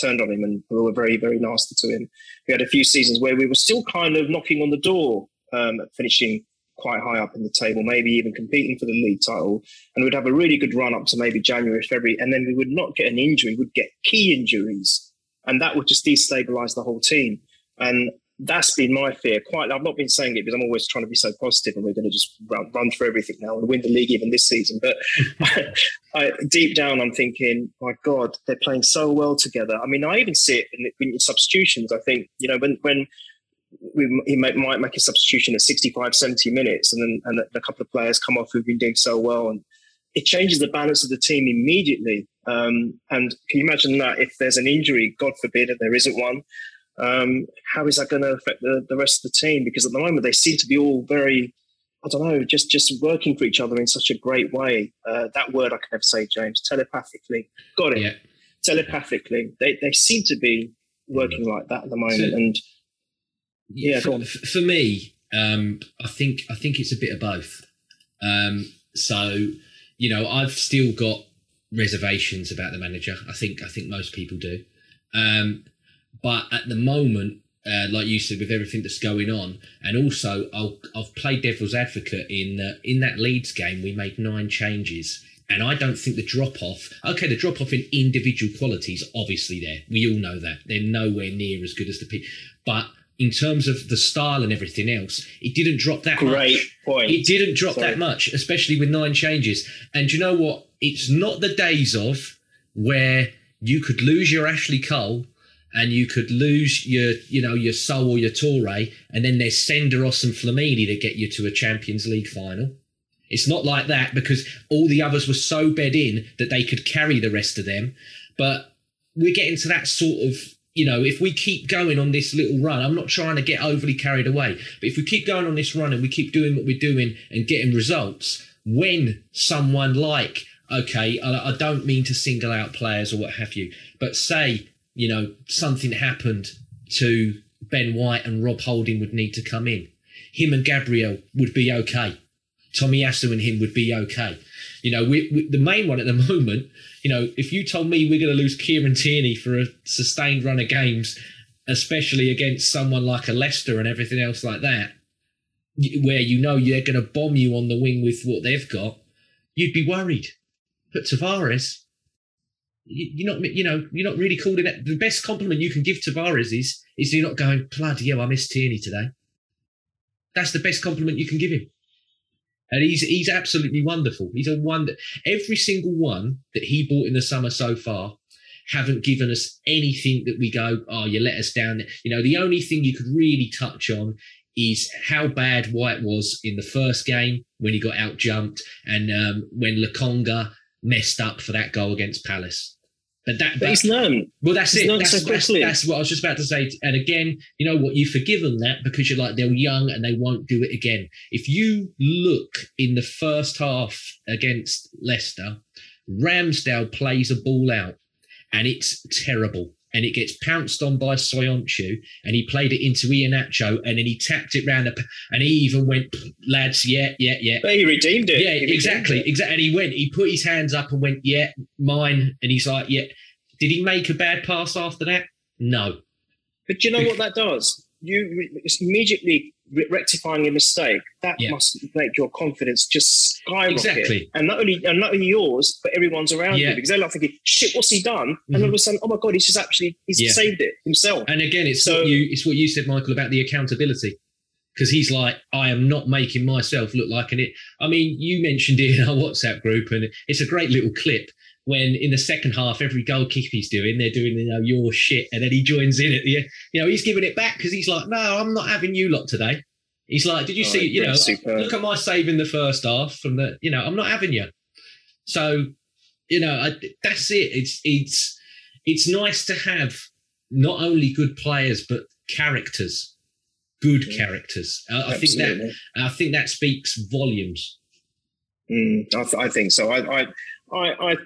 turned on him and were very very nasty to him. We had a few seasons where we were still kind of knocking on the door, um, finishing quite high up in the table, maybe even competing for the league title. And we'd have a really good run up to maybe January, February, and then we would not get an injury, we'd get key injuries. And that would just destabilize the whole team. And that's been my fear. Quite, I've not been saying it because I'm always trying to be so positive, and we're going to just run, run through everything now and win the league even this season. But I, I, deep down, I'm thinking, my God, they're playing so well together. I mean, I even see it in, in substitutions. I think you know when when we, he might, might make a substitution at 65, 70 minutes, and then and a couple of players come off who've been doing so well, and it changes the balance of the team immediately. Um, and can you imagine that if there's an injury, God forbid, if there isn't one, um, how is that going to affect the, the rest of the team? Because at the moment they seem to be all very, I don't know, just just working for each other in such a great way. Uh, that word I can never say, James, telepathically. Got it. Yeah. Telepathically, they they seem to be working like that at the moment, so, and yeah, for, for me, um, I think I think it's a bit of both. Um, so, you know, I've still got reservations about the manager. I think I think most people do. Um, but at the moment, uh, like you said, with everything that's going on, and also I'll, I've played devil's advocate in uh, in that Leeds game. We made nine changes, and I don't think the drop off. Okay, the drop off in individual qualities, obviously there. We all know that they're nowhere near as good as the people, but in terms of the style and everything else, it didn't drop that Great much. point. It didn't drop Sorry. that much, especially with nine changes. And you know what? It's not the days of where you could lose your Ashley Cole and you could lose your, you know, your Sol or your Touré, and then there's Senderos and Flamini to get you to a Champions League final. It's not like that because all the others were so bed in that they could carry the rest of them. But we're getting to that sort of you know, if we keep going on this little run, I'm not trying to get overly carried away, but if we keep going on this run and we keep doing what we're doing and getting results, when someone like, okay, I, I don't mean to single out players or what have you, but say, you know, something happened to Ben White and Rob Holding would need to come in. Him and Gabriel would be okay. Tomiyasu and him would be okay. You know, we, we, the main one at the moment, you know, if you told me we're going to lose Kieran Tierney for a sustained run of games, especially against someone like a Leicester and everything else like that, where you know they're going to bomb you on the wing with what they've got, you'd be worried. But Tavares, you're not, you know, you're not really calling it. The best compliment you can give Tavares is, is you're not going, bloody hell, I missed Tierney today. That's the best compliment you can give him and he's he's absolutely wonderful. He's a wonder. Every single one that he bought in the summer so far haven't given us anything that we go, oh, you let us down. You know, the only thing you could really touch on is how bad White was in the first game when he got out jumped and um, when Lokonga messed up for that goal against Palace. But that, but he's learned. Well, that's he's it. That's, so that's, that's, what I was just about to say. And again, you know what? You forgive them that because you're like they're young and they won't do it again. If you look in the first half against Leicester, Ramsdale plays a ball out, and it's terrible. And it gets pounced on by Soyuncu, and he played it into Iheanacho, and then he tapped it round, the, and he even went, lads, yeah, yeah, yeah. But he redeemed it. Yeah, He exactly, exactly. And he went, he put his hands up and went, yeah, mine. And he's like, yeah. Did he make a bad pass after that? No. But do you know what that does? You immediately re- rectifying a mistake. That Yeah. must make your confidence just skyrocket. Exactly. And not only and not only yours, but everyone's around Yeah. you because they're like thinking, "Shit, what's he done?" And all of mm-hmm. a sudden, oh my god, he's just actually he's Yeah. saved it himself. And again, it's So- what you it's what you said, Michael, about the accountability. Because he's like, I am not making myself look like an it. I mean, you mentioned it in our WhatsApp group, and it's a great little clip when in the second half, every goal kick he's doing, they're doing, you know, your shit, and then he joins in at the end. You know, he's giving it back because he's like, no, I'm not having you lot today. He's like, did you Oh, see? You know, yeah, superb. look at my save in the first half from the. You know, I'm not having you. So, you know, I, that's it. It's it's it's nice to have not only good players but characters, good Yeah. characters. I, I think that I think that speaks volumes. Mm, I, th- I think so. I, I, I, I,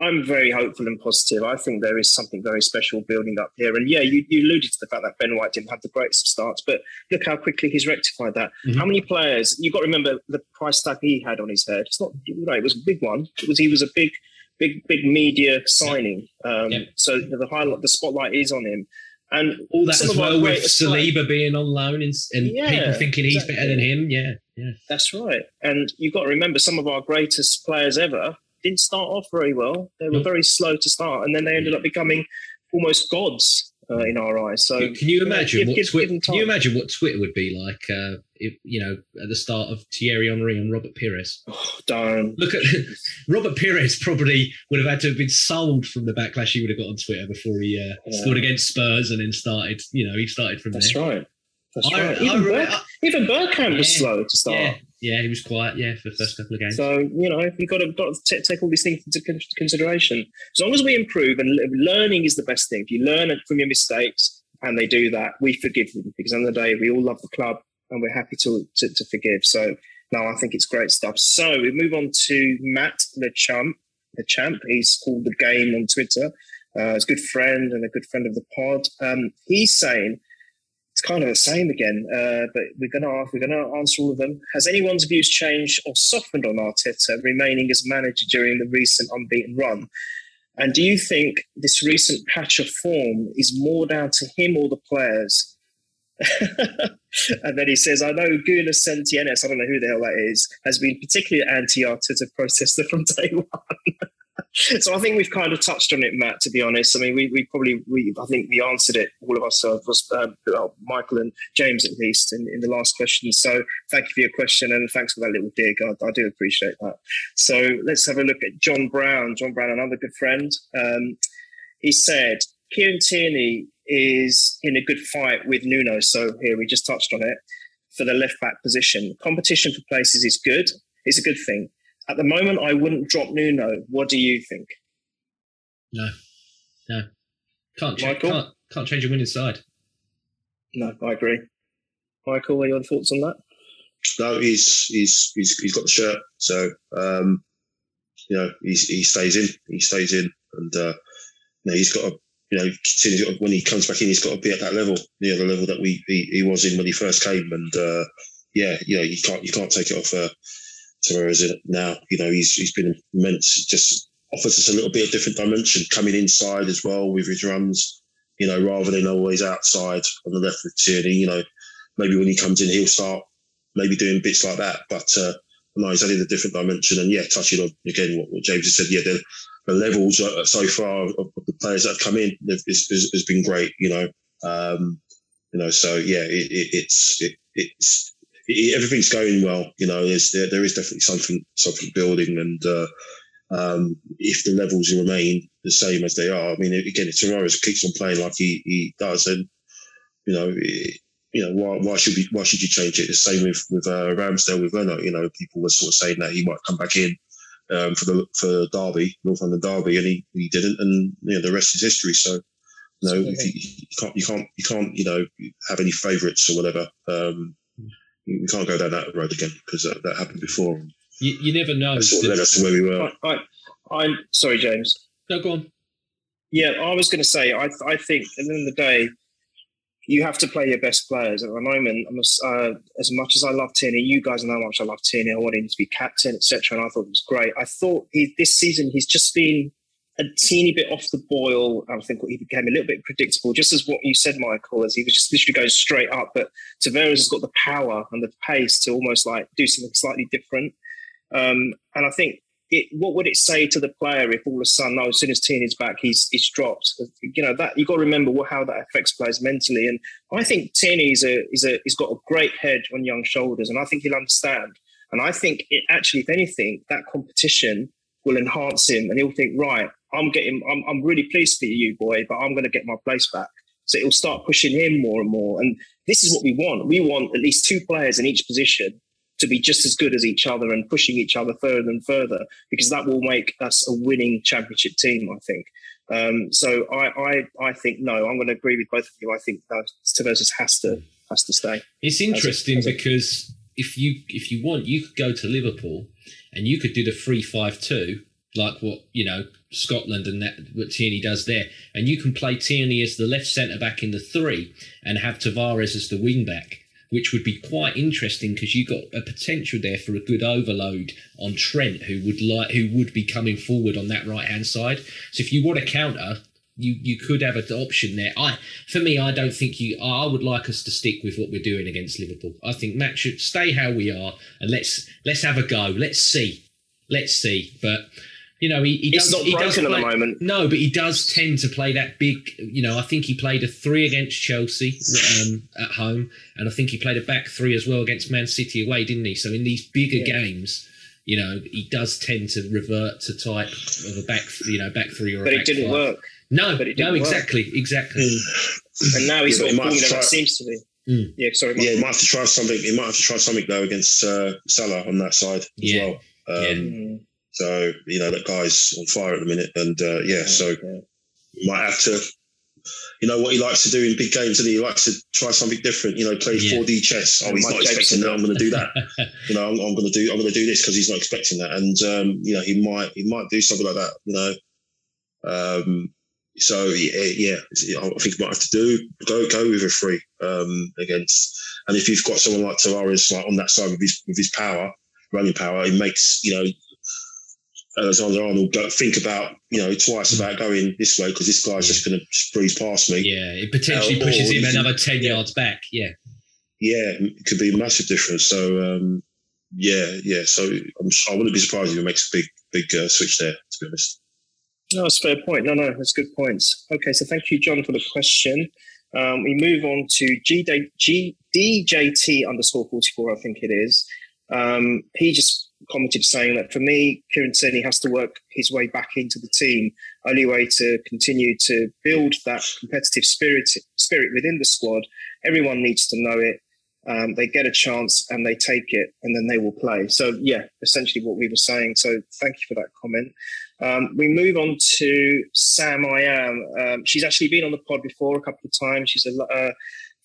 I'm very hopeful and positive. I think there is something very special building up here. And yeah, you, you alluded to the fact that Ben White didn't have the greatest starts, but look how quickly he's rectified that. Mhm. How many players? You've got to remember the price tag he had on his head. It's not, you know, it was a big one. It was he was a big, big, big media signing. Um, Yeah. So the highlight, the spotlight is on him. And All that as well with Saliba being on loan and, and Yeah, people thinking he's exactly. better than him. Yeah, yeah. That's right. And you've got to remember some of our greatest players ever didn't start off very well. They were very slow to start, and then they ended up becoming almost gods uh, in our eyes. So can you imagine what give- Twi- give can you imagine what Twitter would be like? Uh, if you know, at the start of Thierry Henry and Robert Pires. oh, darn. Look at Robert Pires. Probably would have had to have been sold from the backlash he would have got on Twitter before he uh, Yeah. scored against Spurs and then started. You know, he started from That's there. right. That's I- right. I Even, Berg- even Bergkamp was slow to start. Yeah, yeah, he was quiet. Yeah, for the first couple of games. So you know, you've got to, got to take all these things into consideration. As long as we improve, and learning is the best thing. If you learn from your mistakes, and they do that, we forgive them because, at the end of the day, we all love the club, and we're happy to to, to forgive. So, no, I think it's great stuff. So we move on to Matt the Champ. The Champ. He's called the Game on Twitter. Uh, he's a good friend and a good friend of the pod. Um, he's saying kind of the same again, uh, but we're to we're to answer all of them. Has anyone's views changed or softened on Arteta remaining as manager during the recent unbeaten run? And do you think this recent patch of form is more down to him or the players? and then he says, I know Guna Sentienes, I don't know who the hell that is, has been particularly anti-Arteta protester from day one. so I think we've kind of touched on it, Matt. To be honest, I mean, we, we probably we I think we answered it all of us, uh, uh, Michael and James at least in, in the last question. So thank you for your question and thanks for that little dig. I, I do appreciate that. So let's have a look at John Brown. John Brown, another good friend. Um, he said Kieran Tierney is in a good fight with Nuno. So here we just touched on it for the left back position. Competition for places is good. It's a good thing. At the moment, I wouldn't drop Nuno. What do you think? No, no, can't cha- Michael? can't can't change a winning side. No, I agree. Michael, what are your thoughts on that? No, he's he's he's he's got the shirt, so um, you know he's, he stays in. He stays in, and uh, you know, he's got a you know he's got to- when he comes back in, he's got to be at that level, near the level that we he, he was in when he first came, and uh, yeah, you know you can't you can't take it off uh, Tavares in now. You know he's he's been immense. Just offers us a little bit of different dimension coming inside as well with his runs. You know, rather than always outside on the left with Tierney. You know, maybe when he comes in, he'll start maybe doing bits like that. But uh, no, he's added a different dimension. And yeah, touching on again what, what James has said, yeah, the, the levels uh, so far of, of the players that have come in has been great. You know, um, you know, so yeah, it, it, it's it, it's it, everything's going well. You know, there's there, there is definitely something something building, and uh, um, if the levels remain the same as they are, I mean, again, if Tavares keeps on playing like he, he does, then you know. It, you know why, why should we why should you change it? The same with with uh, Ramsdale with Leno. You know, people were sort of saying that he might come back in um, for the for Derby, North London Derby, and he, he didn't, and you know the rest is history. So, you know, if you, you can't you can't you can't you know have any favourites or whatever. Um, you you can't go down that road again because that, that happened before. You, you never know. That sort of led us to where we were. I, I, I'm sorry, James. No, go on. Yeah, I was going to say, I, I think at the end of the day, you have to play your best players. At the moment, I'm just, uh, as much as I love Tierney, you guys know how much I love Tierney. I want him to be captain, etc. And I thought it was great. I thought he, this season he's just been a teeny bit off the boil. I think he became a little bit predictable, just as what you said, Michael, as he was just literally going straight up. But Tavares has got the power and the pace to almost like do something slightly different. Um, and I think it, what would it say to the player if all of a sudden, oh, as soon as Tierney's back, he's he's dropped? You know that you got to remember what, how that affects players mentally. And I think Tierney's a is a he's got a great head on young shoulders, and I think he'll understand. And I think it actually, if anything, that competition will enhance him, and he'll think, right, I'm getting, I'm, I'm really pleased for you, boy, but I'm going to get my place back. So it'll start pushing him more and more. And this is what we want. We want at least two players in each position to be just as good as each other and pushing each other further and further, because that will make us a winning championship team, I think. Um, so I, I, I think no, I'm going to agree with both of you. I think that Tavares has to has to stay. It's interesting as a, as a, because if you if you want, you could go to Liverpool and you could do the three five two like what you know Scotland and that what Tierney does there, and you can play Tierney as the left centre back in the three and have Tavares as the wing back, which would be quite interesting because you got a potential there for a good overload on Trent, who would like who would be coming forward on that right hand side. So if you want a counter. You, you could have an option there. I for me, I don't think you. I would like us to stick with what we're doing against Liverpool. I think Matt should stay how we are and let's let's have a go. Let's see, let's see. But you know, he, he does. It's not he broken does play, at the moment. No, but he does tend to play that big. You know, I think he played a three against Chelsea um, at home, and I think he played a back three as well against Man City away, didn't he? So in these bigger yeah. games, you know, he does tend to revert to type of a back, you know, back three or. But it didn't five. work. No, but it didn't exactly, work. exactly. Mm. And now he's yeah, got a formula that seems to be. Mm. Yeah, sorry. Yeah, he might have to try something. He might have to try something though against uh, Salah on that side as yeah. well. Um, yeah. So you know that guy's on fire at the minute, and uh, yeah, so you might have to. You know what he likes to do in big games, and he? he likes to try something different. You know, play Yeah. 4D chess. Oh, he's Mike not expecting that. I'm going to do that. you know, I'm, I'm going to do. I'm going to do this because he's not expecting that, and um, you know, he might. He might do something like that. You know, um, so yeah, yeah, I think he might have to do go go with a three um, against. And if you've got someone like Tavares like on that side with his with his power, running power, it makes you know Alexander Arnold go, think about you know twice about going this way because this guy's just going to breeze past me. Yeah, it potentially Uh, pushes him another ten yards back. Yeah, Yeah, it could be a massive difference. So um, yeah, yeah. So I'm, I wouldn't be surprised if it makes a big big uh, switch there. To be honest. No, that's a fair point. No, no, that's good points. Okay, so thank you, John, for the question. Um, we move on to G- G- underscore 44, I think it is. Um, he just commented saying that for me, Kieran Tierney has to work his way back into the team. Only way to continue to build that competitive spirit spirit within the squad. Everyone needs to know it. Um, they get a chance and they take it, and then they will play. So yeah, essentially what we were saying. So thank you for that comment. Um, we move on to Sam I am. Um, she's actually been on the pod before a couple of times. She's a uh,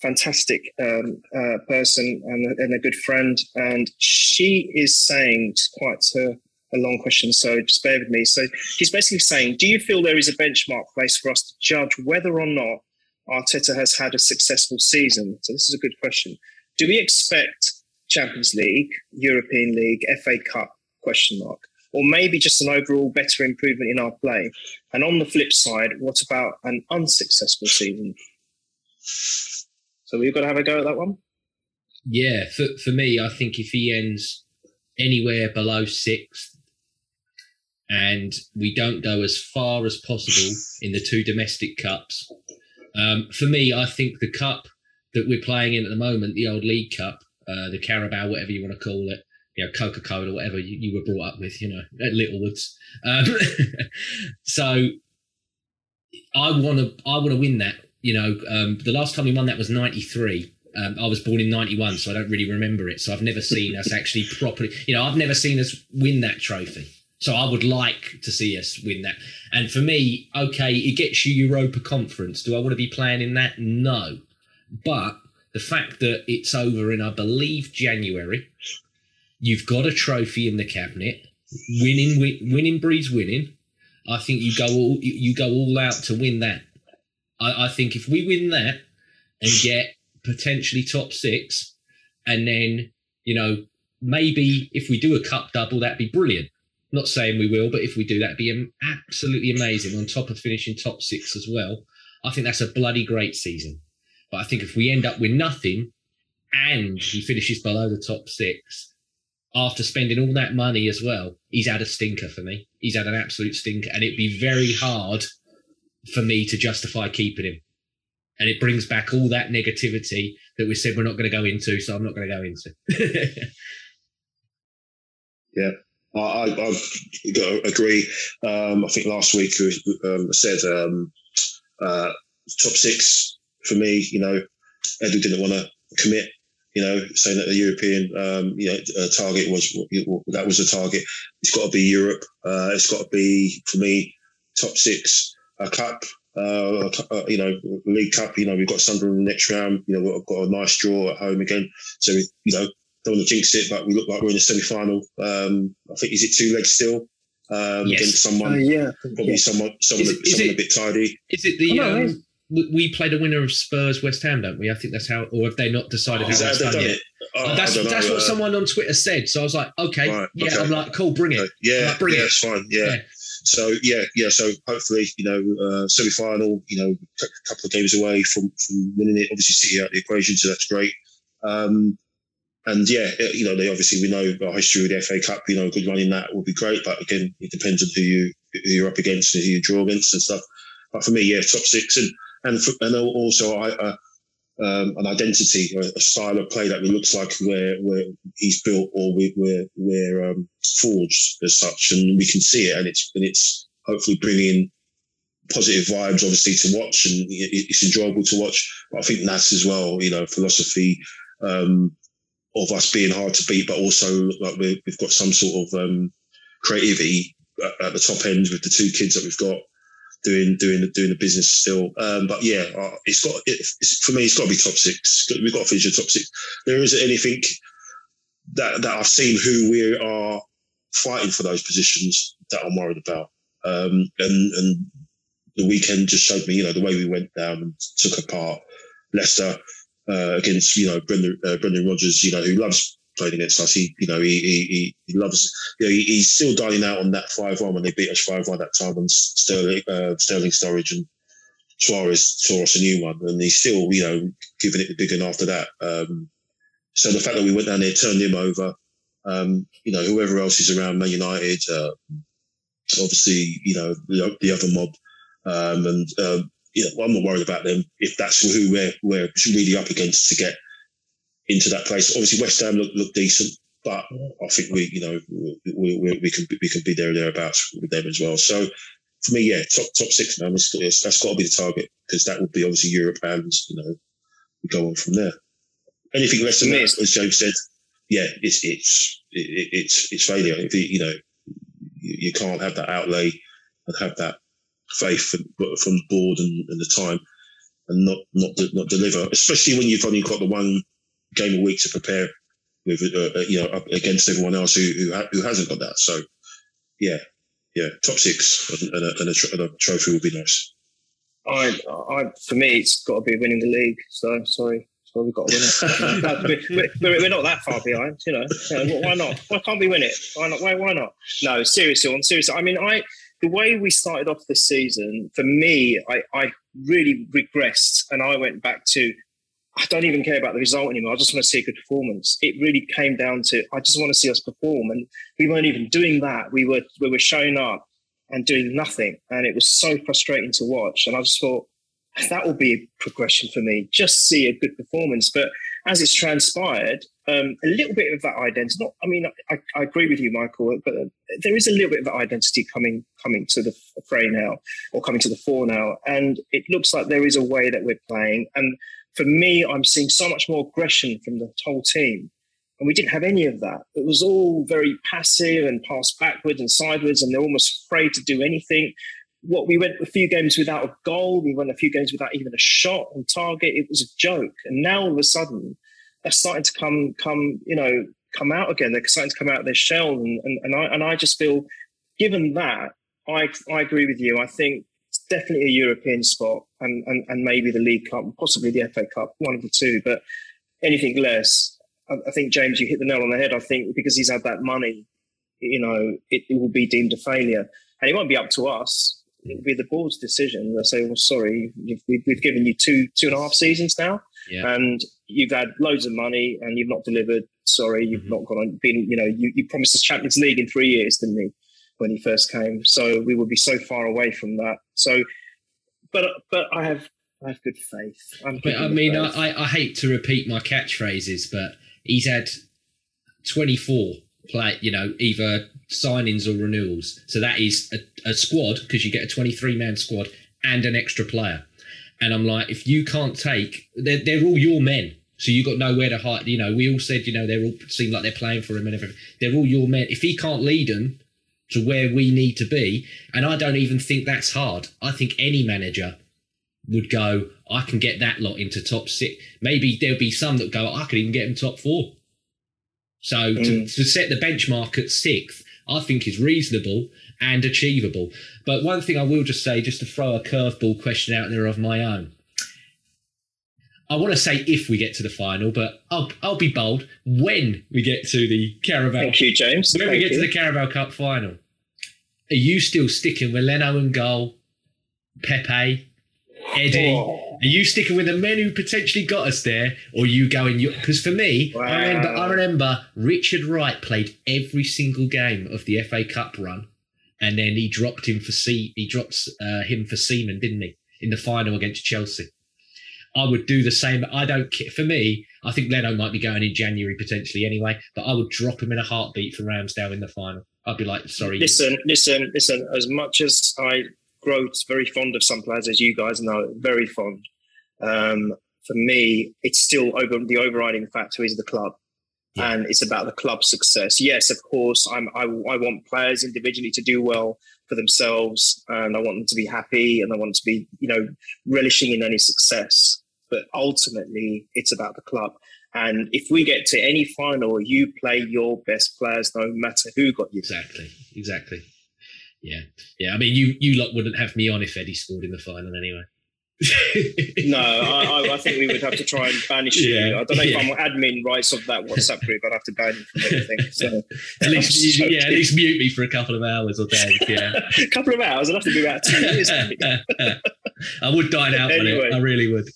fantastic um, uh, person and and a good friend. And she is saying, quite a, a long question, so just bear with me. So she's basically saying, Do you feel there is a benchmark place for us to judge whether or not Arteta has had a successful season? So this is a good question. Do we expect Champions League, European League, FA Cup? Question mark or maybe just an overall better improvement in our play? And on the flip side, what about an unsuccessful season? So we've got to have a go at that one. yeah. For for me, I think if he ends anywhere below sixth, and we don't go as far as possible in the two domestic cups, um, for me, I think the cup that we're playing in at the moment, the old League Cup, uh, the Carabao, whatever you want to call it, you know, Coca Cola, whatever you, you were brought up with, you know, at Littlewoods. Um, so I want to, I want to win that. You know, um, the last time we won that was '93. Um, I was born in '91, so I don't really remember it. So I've never seen us actually properly. You know, I've never seen us win that trophy. So I would like to see us win that. And for me, okay, it gets you Europa Conference. Do I want to be playing in that? No. But the fact that it's over in, I believe, January, you've got a trophy in the cabinet. Winning, wi- winning breeds winning. I think you go all you go all out to win that. I, I think if we win that and get potentially top six, and then you know maybe if we do a cup double, that'd be brilliant. Not saying we will, but if we do, that'd be absolutely amazing. On top of finishing top six as well, I think that's a bloody great season. But I think if we end up with nothing and he finishes below the top six after spending all that money as well, he's had a stinker for me. He's had an absolute stinker, and it'd be very hard for me to justify keeping him. And it brings back all that negativity that we said we're not going to go into, so I'm not going to go into. yeah. I, I, I agree. Um, I think last week um, said um, uh, top six for me. You know, Edu didn't want to commit. You know, saying that the European um, you know uh, target was that was the target. It's got to be Europe. Uh, it's got to be for me top six. A cup, uh, uh, you know, League Cup. You know, we've got Sunderland in the next round. You know, we've got a nice draw at home again. So you know, don't want to jinx it, but we look like we're in the semi final. Um, I think is it two legs still? Um, yes. against someone, uh, yeah, probably yeah. someone, someone, it, someone it, a bit tidy. Is it the? Oh, um, we played the winner of Spurs West Ham, don't we? I think that's how, or have they not decided oh, how that's done, done yet? Oh, that's that's what uh, someone on Twitter said. So I was like, okay, right, yeah, okay. I'm like, cool, bring it. Yeah, like, bring yeah, it. it's fine. Yeah. yeah. So yeah, yeah. So hopefully, you know, uh, semi final. You know, a couple of games away from from winning it. Obviously, City out the equation, so that's great. Um, and yeah, you know, they obviously we know our history with the FA Cup. You know, a good run in that would be great, but again, it depends on who you who you're up against and who you draw against and stuff. But for me, yeah, top six and and for, and also I, uh, um, an identity, a, style of play that looks like where where he's built or we, we're um, forged as such, and we can see it, and it's and it's hopefully bringing positive vibes, obviously, to watch, and it's enjoyable to watch. But I think that's as well, you know, philosophy. Um, of us being hard to beat, but also like we have got some sort of um, creativity at, at, the top end with the two kids that we've got doing doing the doing the business still. Um, but yeah, uh, it's got it, it's, for me. It's got to be top six. We've got to finish the top six. There isn't anything that that I've seen who we are fighting for those positions that I'm worried about. Um, and and the weekend just showed me, you know, the way we went down and took apart Leicester uh, against you know Brendan uh, Brendan Rodgers, you know who loves playing against us. He you know he he, he loves you know he, he's still dining out on that five one when they beat us five one that time when Sterling uh, Sterling Sturridge and Suarez tore us a new one, and he's still you know giving it the big one after that. Um, so the fact that we went down there, turned him over, um, you know whoever else is around Man United, uh, obviously you know the, the other mob. Um, and um, you know, I'm not worried about them if that's who we're we're really up against to get into that place. Obviously, West Ham look look decent, but I think we you know we, we, we can we can be there thereabouts with them as well. So for me, yeah, top top six man, that's, got to be the target because that would be obviously Europe and you know we go on from there. Anything less than that, as Joe said, yeah, it's it's it, it's it's failure. If you, you know you, you can't have that outlay and have that faith from, the board and, and, the time and not not not deliver, especially when you've only got the one game a week to prepare with, uh, uh you know, against everyone else who who, ha- who, hasn't got that. So, yeah, yeah, top six and, a, and, a, and a, trophy would be nice. I, I, for me, it's got to be winning the league. So sorry. So we've got to win it. we're, we're, not that far behind, you know. Why not? Why can't we win it? Why not? Why, why not? No, seriously, on seriously. I mean, I the way we started off this season, for me, I, I really regressed and I went back to I don't even care about the result anymore. I just want to see a good performance. It really came down to I just want to see us perform, and we weren't even doing that. We were we were showing up and doing nothing, and it was so frustrating to watch. And I just thought that will be a progression for me. Just see a good performance, but as it's transpired, um, a little bit of that identity. Not, I mean, I, I, agree with you, Michael, but there is a little bit of that identity coming coming to the fray now, or coming to the fore now, and it looks like there is a way that we're playing. And for me, I'm seeing so much more aggression from the whole team, and we didn't have any of that. It was all very passive and passed backwards and sideways, and they're almost afraid to do anything. What we went a few games without a goal, we went a few games without even a shot on target. It was a joke, and now all of a sudden they're starting to come come you know come out again. They're starting to come out of their shell, and and, and I and I just feel, given that, I I agree with you. I think definitely a European spot, and, and and maybe the League Cup, possibly the FA Cup, one of the two. But anything less, I, I think James, you hit the nail on the head. I think because he's had that money, you know, it, it will be deemed a failure, and it won't be up to us. It'll be the board's decision. They'll say, "Well, sorry, we've, we've given you two two and a half seasons now, Yeah. and you've had loads of money, and you've not delivered. Sorry, you've Mhm. not gone on. Been, you know, you, you promised us Champions League in three years, didn't you, when he first came? So we would be so far away from that. So, but but I have I have good faith. I'm But I mean, faith. I, I, hate to repeat my catchphrases, but he's had 24 play, you know, either signings or renewals. So that is a, a squad because you get a 23 man squad and an extra player. And I'm like, if you can't take, they're, they're all your men. So you got nowhere to hide. You know, we all said, you know, they're all seem like they're playing for him and everything. They're all your men. If he can't lead them to where we need to be, and I don't even think that's hard. I think any manager would go, I can get that lot into top six. Maybe there'll be some that go, I could even get them top four. So to, Mm. to set the benchmark at sixth, I think is reasonable and achievable. But one thing I will just say, just to throw a curveball question out there of my own. I want to say if we get to the final, but I'll, I'll be bold. When we get to the Carabao Thank you, James. when we get you. to the Carabao Cup final, are you still sticking with Leno and goal, Pepe, Eddie? Oh, Are you sticking with the men who potentially got us there, or are you going? Because for me, I remember, I remember Richard Wright played every single game of the FA Cup run, and then he dropped him for C. He dropped uh, him for Seaman, didn't he, in the final against Chelsea? I would do the same. I don't. ca- For me, I think Leno might be going in January potentially anyway, but I would drop him in a heartbeat for Ramsdale in the final. I'd be like, sorry, Listen, listen, listen. As much as I grow very fond of some players, as you guys know, very fond. Um, for me, it's still over the overriding factor is the club, Yeah. and it's about the club's success. Yes, of course, I'm. I, I want players individually to do well for themselves, and I want them to be happy, and I want them to be, you know, relishing in any success. But ultimately, it's about the club. And if we get to any final, you play your best players, no matter who got you. Exactly. Exactly. Yeah. Yeah. I mean, you you lot wouldn't have me on if Eddie scored in the final anyway. No, I, I, think we would have to try and banish you. I don't know if yeah. I'm admin rights of that WhatsApp group. I'd have to ban you from everything. So at least, I'm yeah, at least mute me for a couple of hours or days. Yeah. a couple of hours. I'd have to be about two years. I would dine out Anyway. on it. I really would.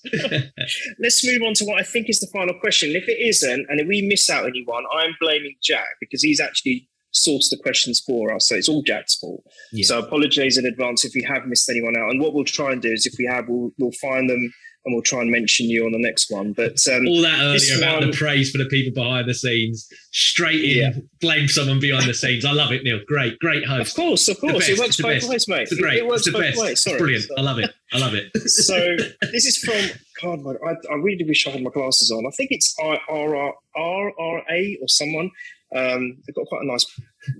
Let's move on to what I think is the final question. If it isn't, and if we miss out anyone, I'm blaming Jack because he's actually sourced the questions for us. So it's all Jack's fault. Yeah. So apologies in advance if we have missed anyone out. And what we'll try and do is if we have, we'll, we'll find them and we'll try and mention you on the next one. But um, All that earlier about one- the praise for the people behind the scenes, straight in, Yeah. blame someone behind the scenes. I love it, Neil. Great, great host. of course, of course, it works both ways, mate. It's great. It works it's the both best. ways. It's Sorry. brilliant. So- I love it. I love it. so this is from God. I, I really wish I had my glasses on. I think it's R R R R A or someone. Um, they've got quite a nice,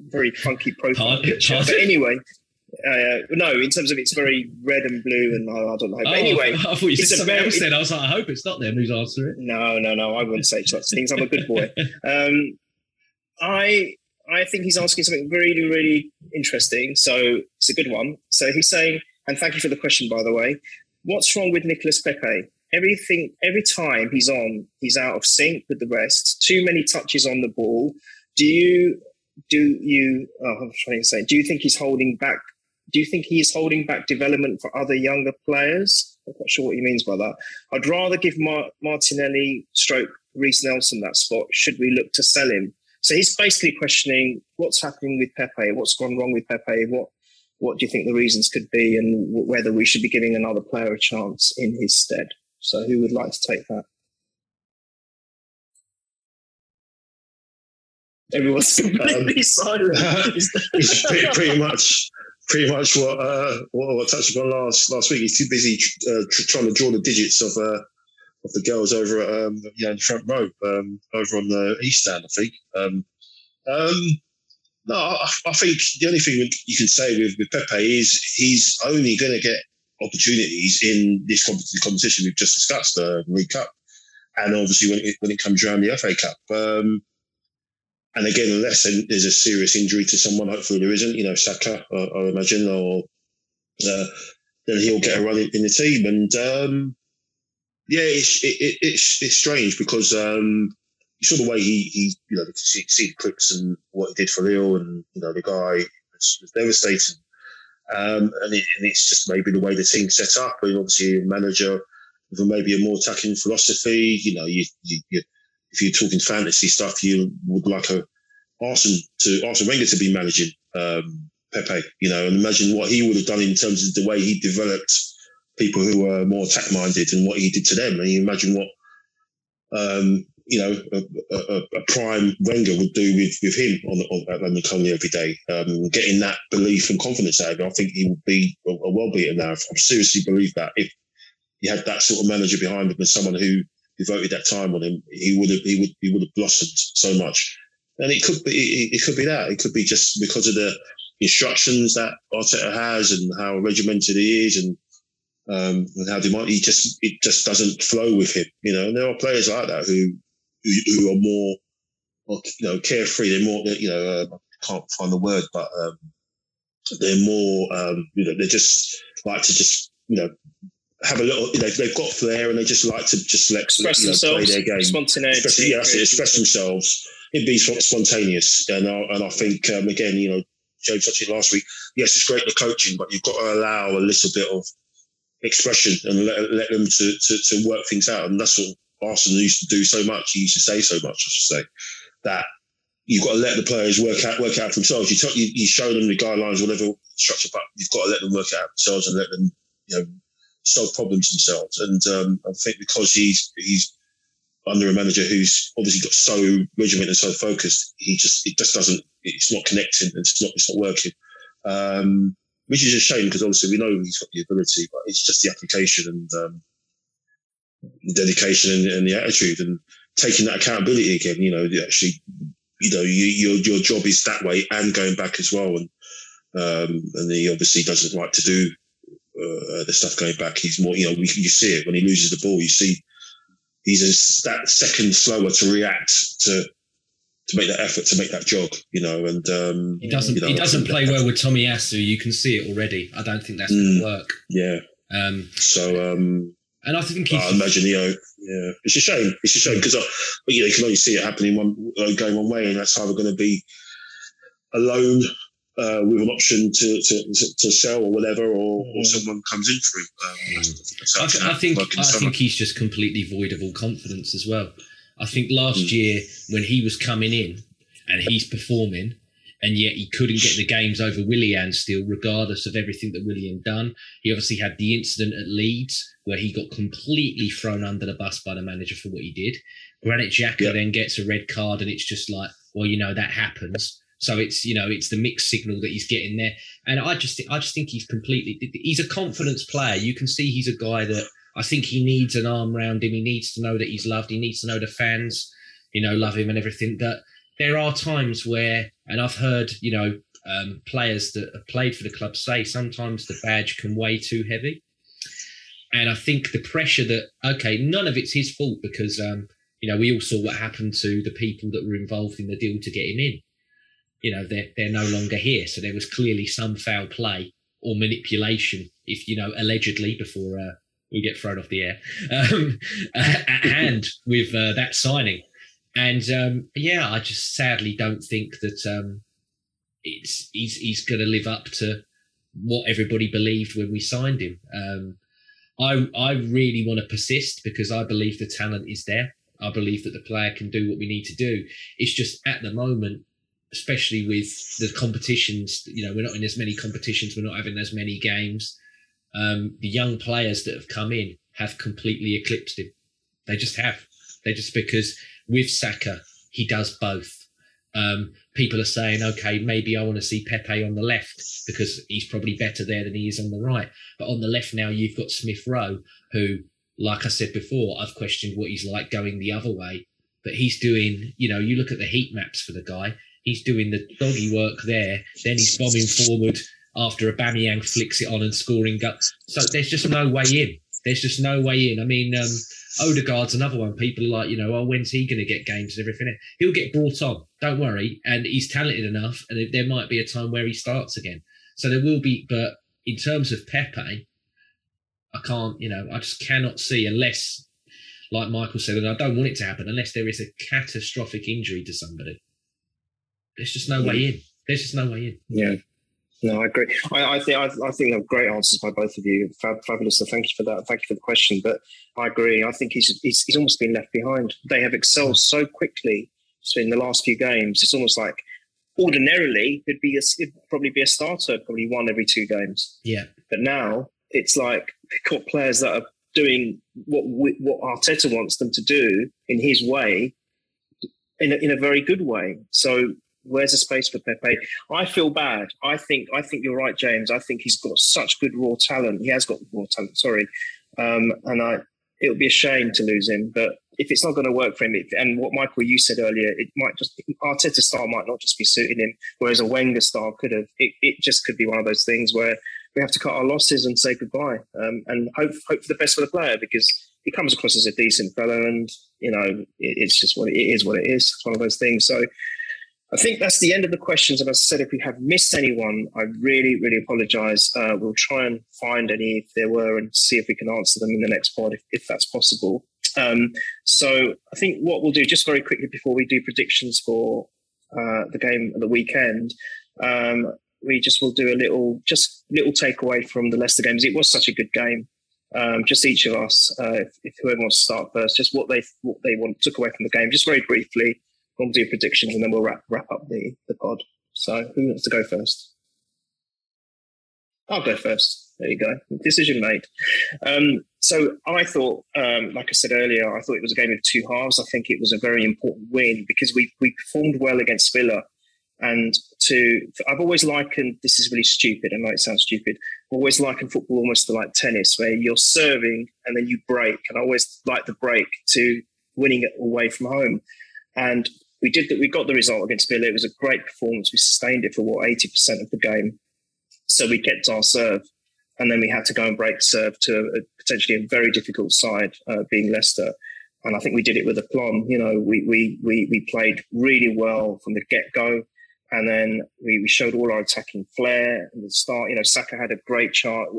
very funky profile picture. But anyway, uh, no, in terms of it's very red and blue, and I, I don't know. But Oh, anyway, I thought you said something else then. I was like, I hope it's not them who's answering no, no, no, I wouldn't say such things. I'm a good boy. Um, I I think he's asking something really, really interesting. So it's a good one. So he's saying, and thank you for the question, by the way. What's wrong with Nicolas Pepe? Everything, every time he's on, he's out of sync with the rest. Too many touches on the ball. Do you, do you? Oh, I'm trying to say. Do you think he's holding back? Do you think he's holding back development for other younger players? I'm not sure what he means by that. I'd rather give Mar- Martinelli stroke Reiss Nelson that spot. Should we look to sell him? So he's basically questioning what's happening with Pepe, what's gone wrong with Pepe, what what do you think the reasons could be, and whether we should be giving another player a chance in his stead. So who would like to take that? Everyone's completely silent. it's pretty, pretty much pretty much what uh, what I touched upon last last week. He's too busy uh, trying to draw the digits of uh, of the girls over at um, yeah in the front row um, over on the east stand. I think. Um, um, no, I, I think the only thing you can say with, with Pepe is he's only going to get opportunities in this competition, competition we've just discussed, the League Cup, and obviously when it, when it comes around the FA Cup. And again, unless there's a serious injury to someone, hopefully there isn't. You know, Saka, I, I imagine, or uh, then he'll get a run in, the team. And um, yeah, it's it, it's it's strange because um, you saw the way he he you know see, see the clips and what he did for Lille, and you know the guy was, was. Um, and, it, and, it's just maybe the way the team's set up, and obviously a manager with maybe a more attacking philosophy. You know, you, you, you if you're talking fantasy stuff, you would like a Arsene to Arsene Wenger to be managing um, Pepe. You know, and imagine what he would have done in terms of the way he developed people who were more attack minded and what he did to them. And you imagine what um, you know a, a, a, prime Wenger would do with, with him on, on at London Colney every day, um, getting that belief and confidence out of him. I think he would be a, a well beaten now. I seriously believe that if he had that sort of manager behind him and someone who devoted that time on him, he would have he would he would have blossomed so much. And it could be it, could be that it could be just because of the instructions that Arteta has and how regimented he is and um, and how demand he just it just doesn't flow with him. You know, and there are players like that who who, who are more you know carefree. They're more you know uh, I can't find the word, but um, they're more um, you know they just like to just you know have a little. They've, they've got flair and they just like to just let express you know, themselves, play their game. Spontaneity. Express, yeah, that's it, express themselves. It'd be spontaneous, and I, and I think um, again, you know, James touched it last week. Yes, it's great the coaching, but you've got to allow a little bit of expression and let, let them to, to, to work things out. And that's what Arsenal used to do so much. He used to say so much, I should say, that you've got to let the players work out work out themselves. You, t- you, you show them the guidelines, whatever structure, but you've got to let them work out themselves and let them, you know, solve problems themselves. And um, I think because he's he's under a manager who's obviously got so regimented and so focused, he just it just doesn't it's not connecting and it's not it's not working. Um, which is a shame because obviously we know he's got the ability, but it's just the application and um, the dedication and, and, the attitude and taking that accountability again. You know, actually, you know, you, your your job is that way and going back as well. And um, and he obviously doesn't like to do uh, the stuff going back. He's more, you know, you see it when he loses the ball. You see he's a, that second slower to react to to make that effort to make that jog, you know. And um, he doesn't you know, he doesn't play well with Tomiyasu. You can see it already. I don't think that's mm, going to work. Yeah. Um, so um, and I think I imagine you know, yeah, it's a shame. It's a shame because you know you can only see it happening one going one way, and that's how we're going to be alone uh, with an option to, to, to sell or whatever, or, or mm. someone comes in for him. Um. I, I, think I think he's just completely void of all confidence as well. I think last mm. year when he was coming in and he's performing, and yet he couldn't get the games over Willian still, regardless of everything that Willian done. He obviously had the incident at Leeds where he got completely thrown under the bus by the manager for what he did. Granit Xhaka yeah. then gets a red card, and it's just like, well, you know, that happens. So it's you know it's the mixed signal that he's getting there, and I just I just think he's completely he's a confidence player. You can see he's a guy that I think he needs an arm around him. He needs to know that he's loved. He needs to know the fans, you know, love him and everything. That there are times where, and I've heard you know um, players that have played for the club say sometimes the badge can weigh too heavy, and I think the pressure that okay, none of it's his fault because um, you know we all saw what happened to the people that were involved in the deal to get him in you know they're they're no longer here. So there was clearly some foul play or manipulation, if you know, allegedly before uh, we get thrown off the air, um, at hand with uh, that signing. And um, yeah, I just sadly don't think that um, it's he's he's going to live up to what everybody believed when we signed him. Um, I I really want to persist because I believe the talent is there. I believe that the player can do what we need to do. It's just at the moment especially with the competitions. You know, we're not in as many competitions. We're not having as many games. Um, the young players that have come in have completely eclipsed him. They just have. They just because with Saka he does both. Um, people are saying, okay, maybe I want to see Pepe on the left because he's probably better there than he is on the right. But on the left now, you've got Smith Rowe, who, like I said before, I've questioned what he's like going the other way. But he's doing, you know, you look at the heat maps for the guy, he's doing the doggy work there. Then he's bombing forward after Aubameyang flicks it on and scoring gut. So there's just no way in. There's just no way in. I mean, um, Odegaard's another one. People are like, you know, oh, when's he going to get games and everything? He'll get brought on. Don't worry. And he's talented enough, and there might be a time where he starts again. So there will be, but in terms of Pepe, I can't, you know, I just cannot see unless, like Michael said, and I don't want it to happen unless there is a catastrophic injury to somebody. There's just no way in. There's just no way in. Yeah. No, I agree. I, I think I, I, think they're great answers by both of you. Fab, fabulous. So thank you for that. Thank you for the question. But I agree. I think he's, he's, he's almost been left behind. They have excelled so quickly in the last few games. It's almost like ordinarily it'd be a, it'd probably be a starter, probably one every two games. Yeah. But now it's like they've got players that are doing what what Arteta wants them to do in his way, in a, in a very good way. So where's the space for Pepe? I feel bad. I think I think you're right, James. I think he's got such good raw talent. He has got raw talent. Sorry, um, and I it would be a shame to lose him. But if it's not going to work for him, it, and what Michael you said earlier, it might just Arteta style might not just be suiting him, whereas a Wenger style could have. It, it just could be one of those things where we have to cut our losses and say goodbye, um, and hope hope for the best for the player because he comes across as a decent fellow, and you know it, it's just what it is. What it is. It's one of those things. So I think that's the end of the questions. And as I said, if we have missed anyone, I really, really apologise. Uh, we'll try and find any if there were and see if we can answer them in the next pod if, if that's possible. Um, so I think what we'll do just very quickly before we do predictions for uh, the game at the weekend, um, we just will do a little, just little takeaway from the Leicester games. It was such a good game. Um, just each of us, uh, if, if, whoever wants to start first, just what they what they want took away from the game, just very briefly we'll do predictions and then we'll wrap wrap up the the pod. So who wants to go first? I'll go first. There you go. Decision made. Um, so I thought, um, like I said earlier, I thought it was a game of two halves. I think it was a very important win because we we performed well against Villa. And to, I've always likened, this is really stupid. I know it sounds stupid. I've always likened football almost to like tennis, where you're serving and then you break. And I always like the break to winning it away from home. And we did that. We got the result against Villa. It was a great performance. We sustained it for what eighty percent of the game. So we kept our serve, and then we had to go and break serve to a, potentially a very difficult side, uh, being Leicester. And I think we did it with aplomb. You know, we we we we played really well from the get go, and then we, we showed all our attacking flair at the start. You know, Saka had a great chart,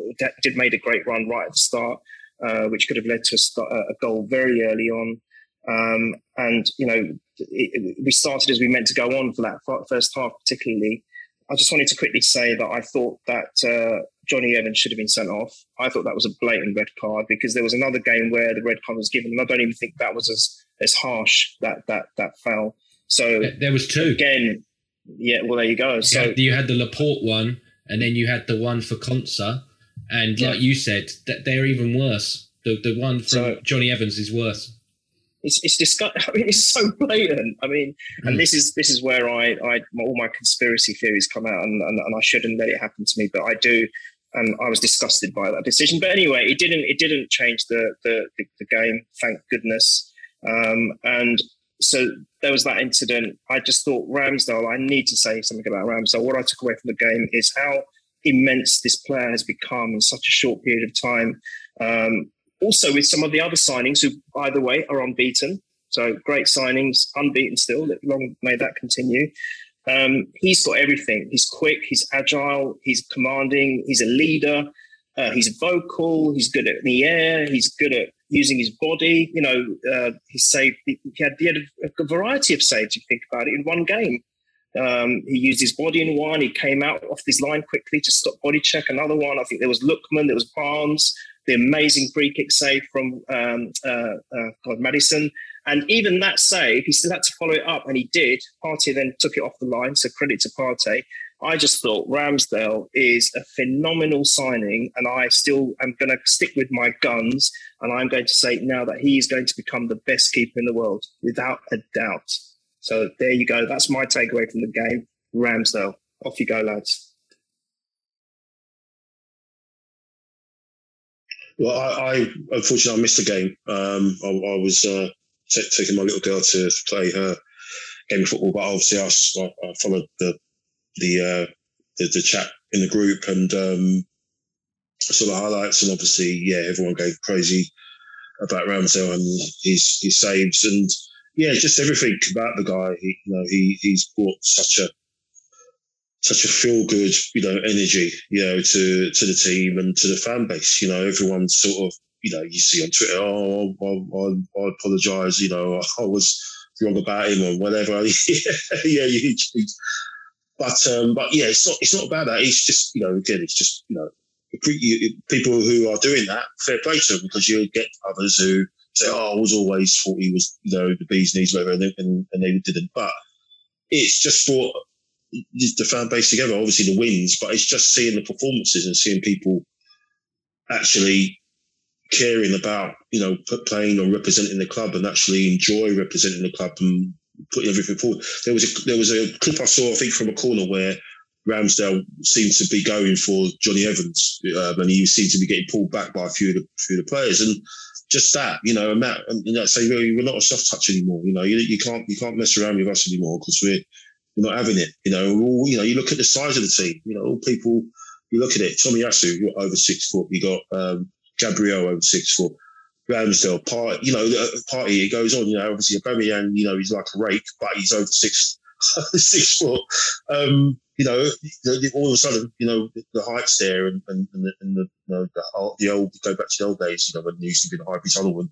did made a great run right at the start, uh, which could have led to a, start, a goal very early on. Um, and you know, it, we started as we meant to go on for that first half, particularly. I just wanted to quickly say that I thought that uh, Jonny Evans should have been sent off. I thought that was a blatant red card because there was another game where the red card was given, and I don't even think that was as as harsh that that that fell. So there was two again. Yeah, well, there you go. So you had the Laporte one, and then you had the one for Konsa, and like yeah. you said, that they're even worse. The the one from so, Jonny Evans is worse. It's it's disgusting. I mean, it's so blatant. I mean, and this is this is where I I all my conspiracy theories come out, and, and, and I shouldn't let it happen to me, but I do, and I was disgusted by that decision. But anyway, it didn't it didn't change the the, the, the game. Thank goodness. Um, and so there was that incident. I just thought Ramsdale. I need to say something about Ramsdale. What I took away from the game is how immense this player has become in such a short period of time. Um, also with some of the other signings who, by the way, are unbeaten. So great signings, unbeaten still. Long may that continue. Um, he's got everything. He's quick. He's agile. He's commanding. He's a leader. Uh, he's vocal. He's good at the air. He's good at using his body. You know, uh, he saved. He had, he had a, a, variety of saves. You think about it, in one game, um, he used his body in one. He came out off his line quickly to stop body check. Another one. I think there was Lookman. There was Barnes the amazing free kick save from um, uh, uh, God Maddison. And even that save, he still had to follow it up, and he did. Partey then took it off the line, so credit to Partey. I just thought Ramsdale is a phenomenal signing, and I still am going to stick with my guns, and I'm going to say now that he is going to become the best keeper in the world, without a doubt. So there you go. That's my takeaway from the game. Ramsdale. Off you go, lads. Well, I, I unfortunately I missed the game. Um, I, I, was uh, t- taking my little girl to play her game of football, but obviously I, I followed the the, uh, the, the chat in the group and um, saw the highlights, and obviously, yeah, everyone going crazy about Ramsdale and his his saves and yeah, just everything about the guy. He, you know, he he's brought such a such a feel good, you know, energy, you know, to to the team and to the fan base. You know, everyone's sort of, you know, you see on Twitter, oh, I, I, I apologise, you know, I was wrong about him or whatever. yeah, you, but um, but yeah, it's not it's not about that. It's just you know, again, it's just you know, people who are doing that, fair play to them because you get others who say, "Oh, I was always thought he was, you know, the bee's knees, whatever," and they, and, and they didn't. But it's just for the fan base together. Obviously, the wins, but it's just seeing the performances and seeing people actually caring about, you know, playing or representing the club and actually enjoy representing the club and putting everything forward. There was a there was a clip I saw, I think, from a corner where Ramsdale seemed to be going for Jonny Evans, um, and he seemed to be getting pulled back by a few of the, few of the players. And just that, you know, and that, and that say, we're not a soft touch anymore. You know, you, you can't you can't mess around with us anymore because we're we're not having it. You know, all, you know, you look at the size of the team. You know, all people. You look at it. Tomiyasu, you're over six foot. You got um, Gabriel over six foot. Ramsdale, Partey, you know, Partey. it goes on, you know, obviously Aubameyang, you know, he's like a rake, but he's over six, six foot. Um, you know, all of a sudden, you know, the, the height's there and, and, and, the, and the, you know, the, the, old, go back to the old days, you know, when there used to be the Highbury Tunnel and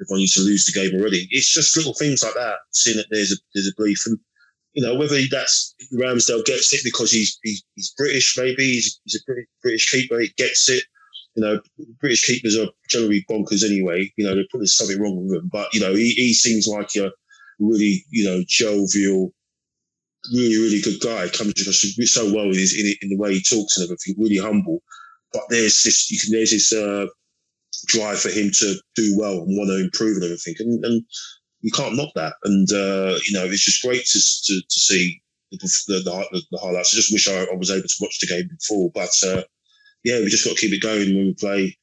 everyone used to lose the game already. It's just little things like that, seeing that there's a, there's a belief. And, you know, whether that's Ramsdale gets it because he's, he's, he's British, maybe he's, he's a British keeper, he gets it you know, British keepers are generally bonkers anyway. You know, they're probably something wrong with them. But, you know, he, he seems like a really, you know, jovial, really, really good guy. Comes across so well in, his, in, in the way he talks and everything, really humble. But there's this, you can, there's this uh, drive for him to do well and want to improve and everything. And, and you can't knock that. And, uh, you know, it's just great to, to, to see the, the, the, the highlights. I just wish I, I, was able to watch the game before. But, uh, yeah, we just got to keep it going when we play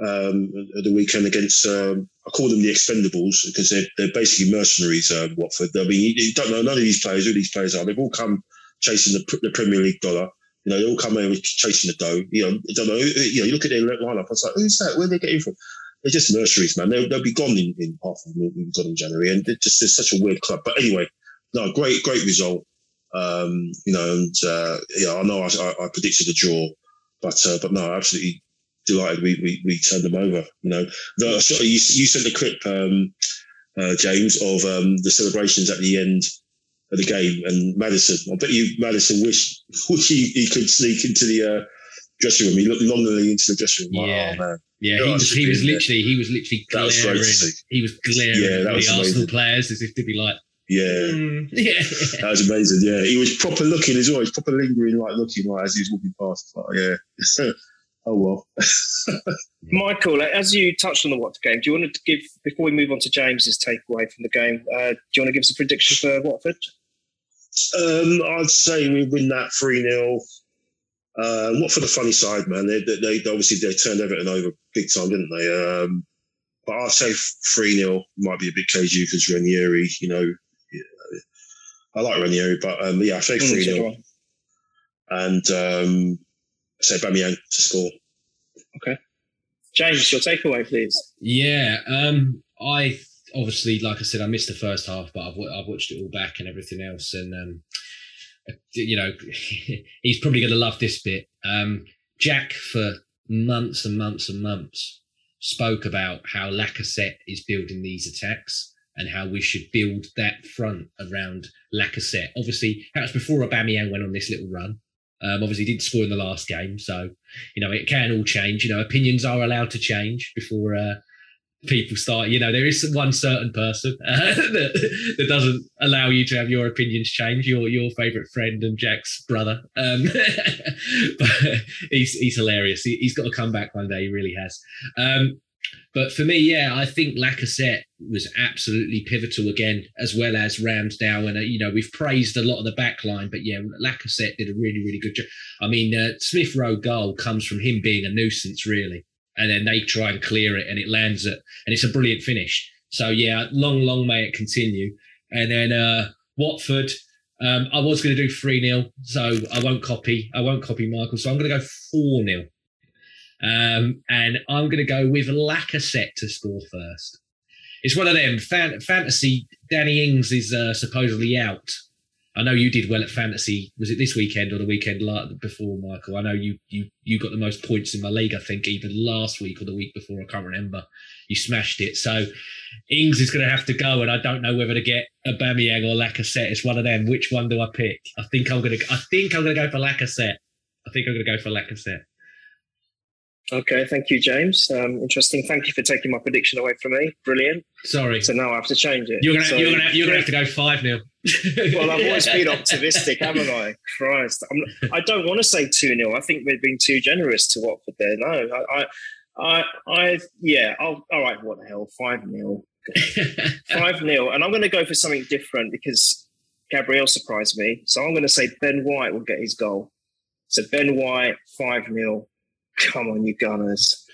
um, at the weekend against. Um, I call them the Expendables because they're they're basically mercenaries. Uh, Watford. I mean, you, you, don't know none of these players who these players are. They've all come chasing the, the Premier League dollar. You know, they all come in with chasing the dough. You know, I don't know. You know, you look at their lineup. I was like, who's that? Where are they getting from? They're just nurseries, man. They'll, they'll be gone in, in half of them. In January, and it just it's such a weird club. But anyway, no, great, great result. Um, you know, and uh, yeah, I know I, I, I predicted a draw. But uh, but no, absolutely delighted we, we, we turned them over. You know, the, you, you sent the clip, um, uh, James, of um, the celebrations at the end of the game, and Maddison. I bet you Maddison wished he, he could sneak into the uh, dressing room. He looked longingly into the dressing room. Yeah. Oh, man. Yeah, he was, he was literally he was literally glaring. Was he was glaring yeah, at the Arsenal amazing. players as if to be like, yeah. Mm, yeah. That was amazing. Yeah. He was proper looking as well. He's proper lingering, like looking like as he was walking past. Like, yeah. oh, well. Michael, as you touched on the Watford game, do you want to give, before we move on to James's takeaway from the game, uh, do you want to give us a prediction for Watford? Um, I'd say we win that 3 0. Uh, what for the funny side, man? They, they, they, obviously they turned Everton over big time, didn't they? Um, but I'd say 3 0 might be a bit cagey because Ranieri, you know, I like Ranieri, but um, yeah, I say 3 0. And um, I say Bamiyang to score. Okay. James, your takeaway, please. Yeah. Um, I obviously, like I said, I missed the first half, but I've, I've watched it all back and everything else. And, um, you know, he's probably going to love this bit. Um, Jack, for months and months and months, spoke about how Lacazette is building these attacks and how we should build that front around Lacazette. Obviously, that was before Aubameyang went on this little run. Um, obviously, didn't score in the last game, so you know it can all change. You know, opinions are allowed to change before uh, people start. You know, there is one certain person uh, that, that doesn't allow you to have your opinions change. Your your favourite friend and Jack's brother, um, but he's he's hilarious. He, has got to come back one day. He really has. Um, but for me, yeah, I think Lacazette was absolutely pivotal again, as well as Ramsdale. And, uh, you know, we've praised a lot of the back line, but yeah, Lacazette did a really, really good job. I mean, uh, Smith Rowe goal comes from him being a nuisance, really. And then they try and clear it and it lands it. And it's a brilliant finish. So, yeah, long, long may it continue. And then uh, Watford, um, I was going to do 3 0, so I won't copy. I won't copy Michael. So I'm going to go 4 0 Um, and I'm going to go with Lacazette to score first. It's one of them fan- fantasy. Danny Ings is uh, supposedly out. I know you did well at fantasy. Was it this weekend or the weekend before, Michael? I know you you you got the most points in my league. I think even last week or the week before. I can't remember. You smashed it. So Ings is going to have to go, and I don't know whether to get Aubameyang or Lacazette. It's one of them. Which one do I pick? I think I'm going to. I think I'm going to go for Lacazette. I think I'm going to go for Lacazette. Okay, thank you, James. Um, interesting. Thank you for taking my prediction away from me. Brilliant. Sorry. So now I have to change it. You're gonna so, you're gonna you're gonna have to go five 0 well, I've always been optimistic, haven't I? Christ, I'm, I do not want to say two 0 I think we've been too generous to Watford there. No, I, I, I, yeah. I'll, all right. What the hell? Five 0 Five 0 and I'm going to go for something different because Gabriel surprised me. So I'm going to say Ben White will get his goal. So Ben White, five 0 Come on, you Gunners.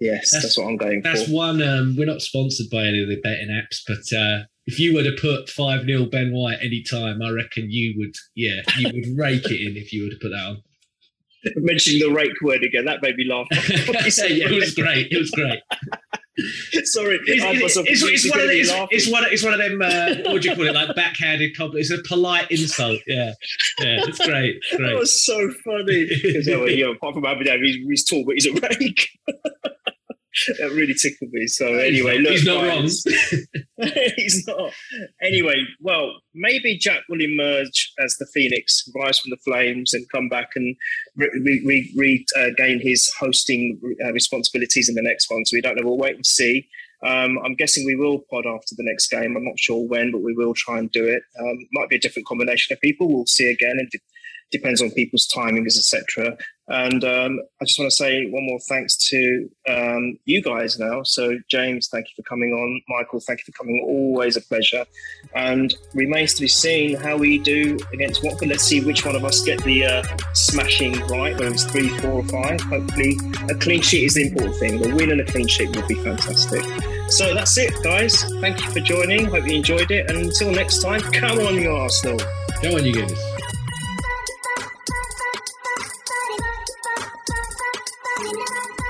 Yes, that's, that's what I'm going that's for. That's one. Um, we're not sponsored by any of the betting apps, but uh, if you were to put 5 0 Ben White any time, I reckon you would, yeah, you would rake it in if you were to put that on. Mentioning the rake word again, that made me laugh. yeah, it was great. It was great. Sorry, it's, it's, it's, one of these, it's, one, it's one of them. Uh, what do you call it? Like backhanded compliment. It's a polite insult. Yeah, yeah, it's great. great. That was so funny. Because you know, apart from Abu Dhabi, he's, he's tall, but he's a rake. that really tickled me. So anyway, he's not, look, he's not wrong. he's not. Anyway, well, maybe Jack will emerge as the phoenix, rise from the flames, and come back and regain re- re- uh, his hosting uh, responsibilities in the next one. So we don't know. We'll wait and see. Um, I'm guessing we will pod after the next game. I'm not sure when, but we will try and do it. Um, might be a different combination of people. We'll see again. It depends on people's timings, etc. And um, I just want to say one more thanks to um, you guys now. So, James, thank you for coming on. Michael, thank you for coming. Always a pleasure. And remains to be seen how we do against Watford. Let's see which one of us get the uh, smashing right, whether it's three, four, or five. Hopefully, a clean sheet is the important thing. A win and a clean sheet would be fantastic. So that's it, guys. Thank you for joining. Hope you enjoyed it. And until next time, come on, you Arsenal. Come on, you guys. Thank you.